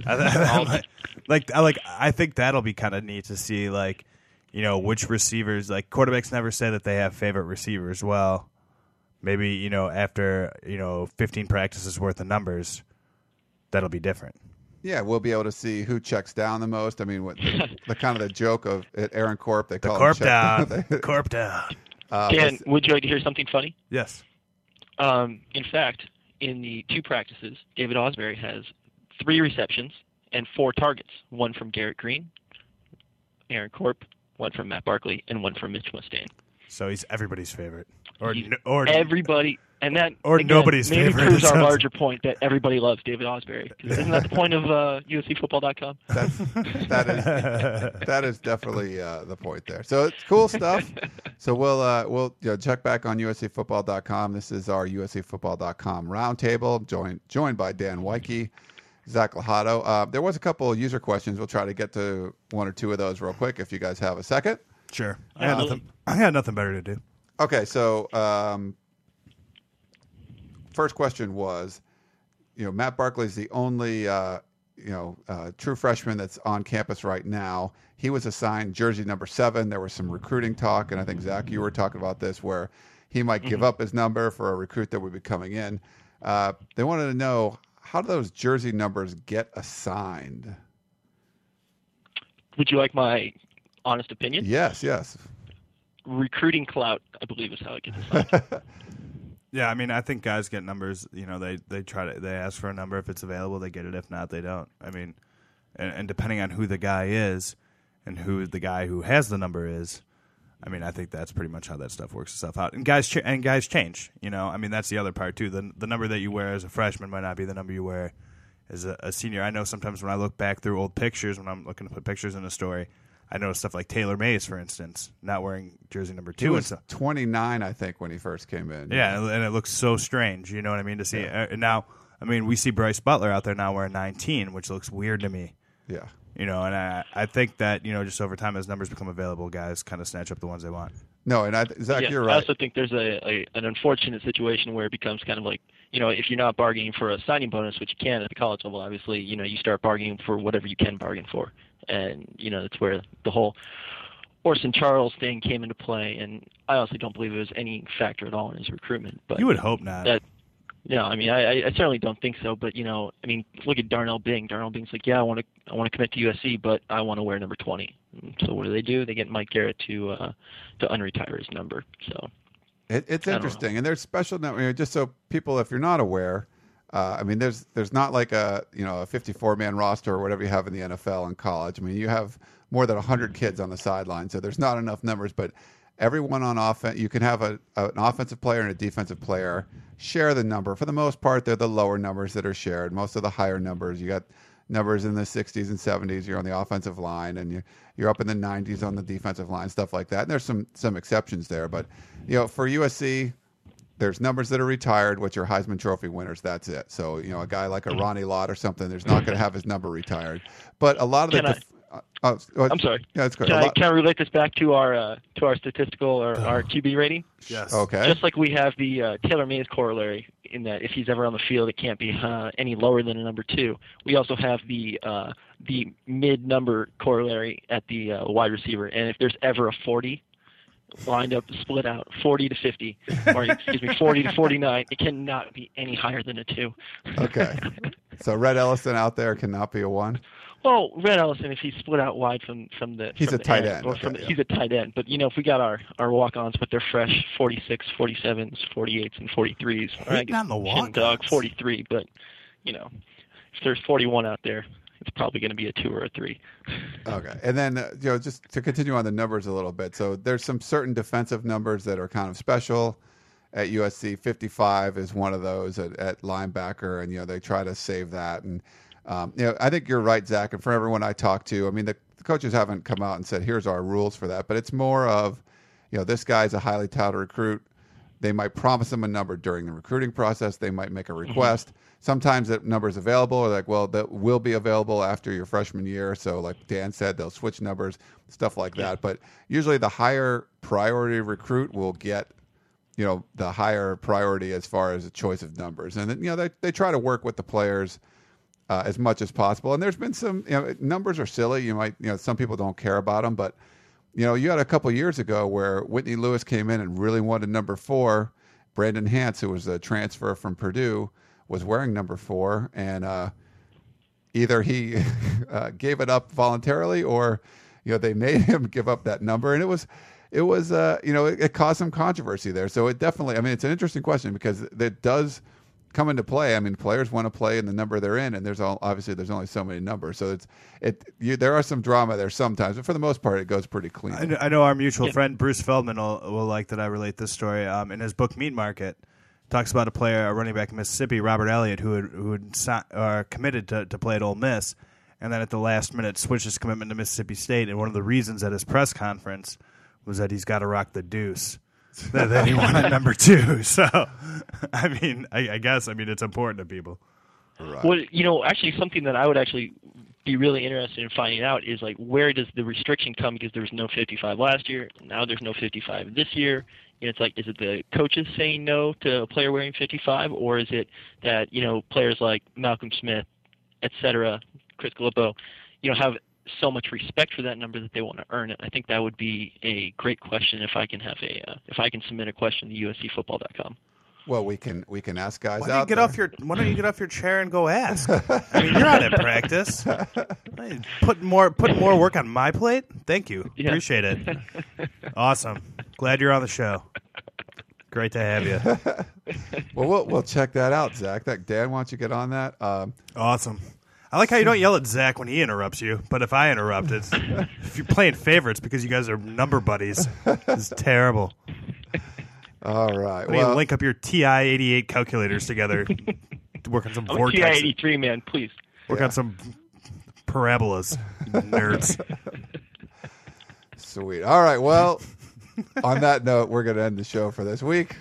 I, I, like, I like, I think that'll be kind of neat to see, like, you know, which receivers. Like, quarterbacks never say that they have favorite receivers. Well, maybe you know after you know 15 practices worth of numbers, that'll be different. Yeah, we'll be able to see who checks down the most. I mean, what the, the kind of the joke of at Aaron Corp, they The call corp him down, check- corp down. uh, Dan, let's- would you like to hear something funny? Yes. Um, in fact, in the two practices, David Ausberry has three receptions and four targets. One from Garrett Green, Aaron Corp, one from Matt Barkley, and one from Mitch Mustain. So he's everybody's favorite, or He's or Everybody, and that Or again, nobody's maybe favorite, proves our sounds- larger point that everybody loves David Ausberry. 'Cause Isn't that the point of uh, USCFootball.com? that's, that is that is definitely uh, the point there. So it's cool stuff. So we'll uh, we'll you know, check back on USCFootball.com. This is our USCFootball.com roundtable, joined joined by Dan Wyke, Zach Lahato. Uh, there was a couple user questions. We'll try to get to one or two of those real quick if you guys have a second. Sure. I had, Absolutely. nothing. I got nothing better to do. Okay, so um, first question was, you know, Matt Barkley's the only, uh, you know, uh, true freshman that's on campus right now. He was assigned jersey number seven. There was some recruiting talk, and I think Zach, you were talking about this, where he might give up his number for a recruit that would be coming in. Uh, they wanted to know how do those jersey numbers get assigned? Would you like my honest opinion? Yes, yes. Recruiting clout, I believe, is how it gets assigned. Yeah, I mean, I think guys get numbers. You know, they they try to they ask for a number if it's available, they get it. If not, they don't. I mean, and, and depending on who the guy is and who the guy who has the number is, I mean, I think that's pretty much how that stuff works itself out. And guys ch- and guys change. You know, I mean, that's the other part too. The the number that you wear as a freshman might not be the number you wear as a, a senior. I know sometimes when I look back through old pictures, when I'm looking to put pictures in a story, I notice stuff like Taylor Mays, for instance, not wearing jersey number He two. was and so, 29, I think, when he first came in. yeah, and- and it looks so strange. You know what I mean? To see uh, and now, I mean, we see Brice Butler out there now wearing 19, which looks weird to me. Yeah. You know, and I, I think that you know just over time as numbers become available, guys kind of snatch up the ones they want. No, and I, Zach, yeah, you're I also think there's a, a an unfortunate situation where it becomes kind of like you know if you're not bargaining for a signing bonus, which you can at the college level, obviously you know you start bargaining for whatever you can bargain for, and you know that's where the whole Orson Charles thing came into play. And I honestly don't believe it was any factor at all in his recruitment. But You would hope not. that no, I mean, I, I certainly don't think so. But you know, I mean, look at Darnell Bing. Darnell Bing's like, yeah, I want to, I want to commit to USC, but I want to wear number 20. So what do they do? They get Mike Garrett to, uh, to unretire his number. So It, it's know. interesting, and there's special. You just so people, if you're not aware, uh, I mean, there's there's not like a you know a 54 man roster or whatever you have in the NFL and college. I mean, you have more than 100 kids on the sideline, so there's not enough numbers. But everyone on offense, you can have a, an offensive player and a defensive player share the number. For the most part, they're the lower numbers that are shared. Most of the higher numbers, you got numbers in the 60s and 70s. You're on the offensive line, and you you're up in the 90s on the defensive line, stuff like that. And there's some some exceptions there, but you know, for USC, there's numbers that are retired, which are Heisman Trophy winners. That's it. So you know, a guy like a mm-hmm. Ronnie Lott or something, there's not going to have his number retired. But a lot of the, Can I- def- uh, oh, oh, I'm sorry. Yeah, that's good. Can A I, lot- can I relate this back to our, uh, to our statistical or our QB rating? yes. okay. Just like we have the uh, Taylor Mays corollary in that if he's ever on the field, it can't be uh, any lower than a number two. We also have the uh, the mid number corollary at the uh, wide receiver, and if there's ever a 40 lined up, split out, 40 to 50, or excuse me, 40 to 49, it cannot be any higher than a two. okay. So Rhett Ellison out there cannot be a one. Well, Rhett Ellison, if he's split out wide from from the He's from a the tight end, or okay, from yeah. he's a tight end. But you know, if we got our our walk-ons, but they're fresh, 46, 47s, 48s, and 43s. or I Hating on the Shin dog, walk-ons. 43. But you know, if there's 41 out there, it's probably going to be a two or a three. Okay. And then, uh, you know, just to continue on the numbers a little bit. So there's some certain defensive numbers that are kind of special at USC. 55 is one of those at, at linebacker, and, you know, they try to save that. And, um, you know, I think you're right, Zach. And for everyone I talk to, I mean, the, the coaches haven't come out and said, here's our rules for that, but it's more of, you know, this guy's a highly touted recruit. They might promise him a number during the recruiting process. They might make a request. Sometimes that number is available, or like, well, that will be available after your freshman year. So, like Dan said, they'll switch numbers, stuff like that. But usually, the higher priority recruit will get, you know, the higher priority as far as the choice of numbers. And then, you know, they they try to work with the players uh, as much as possible. And there's been some, you know, numbers are silly. You might, you know, some people don't care about them, but you know, you had a couple years ago where Whitney Lewis came in and really wanted number four. Brandon Hance, who was a transfer from Purdue, was wearing number four, and uh, either he uh, gave it up voluntarily or you know they made him give up that number, and it was. It was, uh, you know, it, it caused some controversy there. So it definitely, I mean, it's an interesting question because it does come into play. I mean, players want to play in the number they're in, and there's all, obviously there's only so many numbers. So it's it. You, there are some drama there sometimes, but for the most part, it goes pretty clean. I know, I know our mutual friend Bruce Feldman will, will like that I relate this story. Um, in his book Meat Market, talks about a player, a running back in Mississippi, Robert Elliott, who had, who had si- uh, committed to, to play at Ole Miss, and then at the last minute switched his commitment to Mississippi State. And one of the reasons at his press conference was that he's got to rock the deuce. that, that he wanted number two. So, I mean, I, I guess I mean it's important to people. Right. Well, you know, actually, something that I would actually be really interested in finding out is like where does the restriction come because there was no 55 last year, now there's no 55 this year. And it's like, is it the coaches saying no to a player wearing 55, or is it that you know players like Malcolm Smith, et cetera, Chris Galippo, you know, have so much respect for that number that they want to earn it. I think that would be a great question if I can have a uh, if I can submit a question to USCFootball.com. Well, we can we can ask guys Why don't you out get there. off your Why don't you get off your chair and go ask? I mean, you're not at practice. Hey, Put more put more work on my plate. Thank you. Yeah. Appreciate it. Awesome. Glad you're on the show. Great to have you. well, we'll we'll check that out, Zach. That Dan, why don't you get on that? Um, Awesome. I like how you don't yell at Zach when he interrupts you, but if I interrupt, it's if you're playing favorites because you guys are number buddies. It's terrible. all right. Why don't you Well, link up your TI-88 calculators together to work on some I'm a TI-83 man, please. work on some parabolas, nerds. Sweet. All right. Well, on that note, we're going to end the show for this week.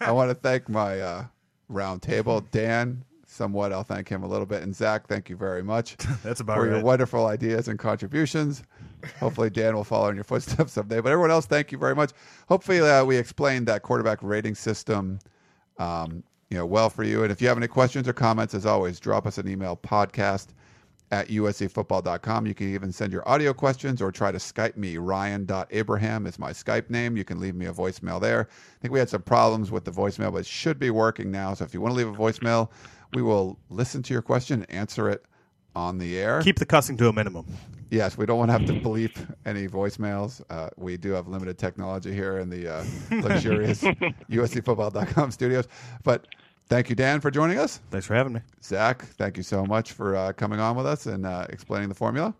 I want to thank my uh, round table, Dan. Somewhat, I'll thank him a little bit, and Zach. Thank you very much That's about for your right. wonderful ideas and contributions. Hopefully, Dan will follow in your footsteps someday. But everyone else, thank you very much. Hopefully, uh, we explained that quarterback rating system, um, you know, well for you. And if you have any questions or comments, as always, drop us an email podcast at uscfootball.com. You can even send your audio questions or try to Skype me. Ryan.abraham is my Skype name. You can leave me a voicemail there. I think we had some problems with the voicemail, but it should be working now. So if you want to leave a voicemail, we will listen to your question and answer it on the air. Keep the cussing to a minimum. Yes, we don't want to have to bleep any voicemails. Uh, we do have limited technology here in the uh, luxurious USCFootball.com studios. But thank you, Dan, for joining us. Thanks for having me. Zach, thank you so much for uh, coming on with us and uh, explaining the formula.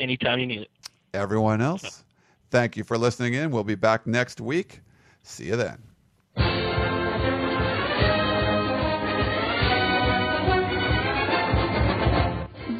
Anytime you need it. Everyone else, thank you for listening in. We'll be back next week. See you then.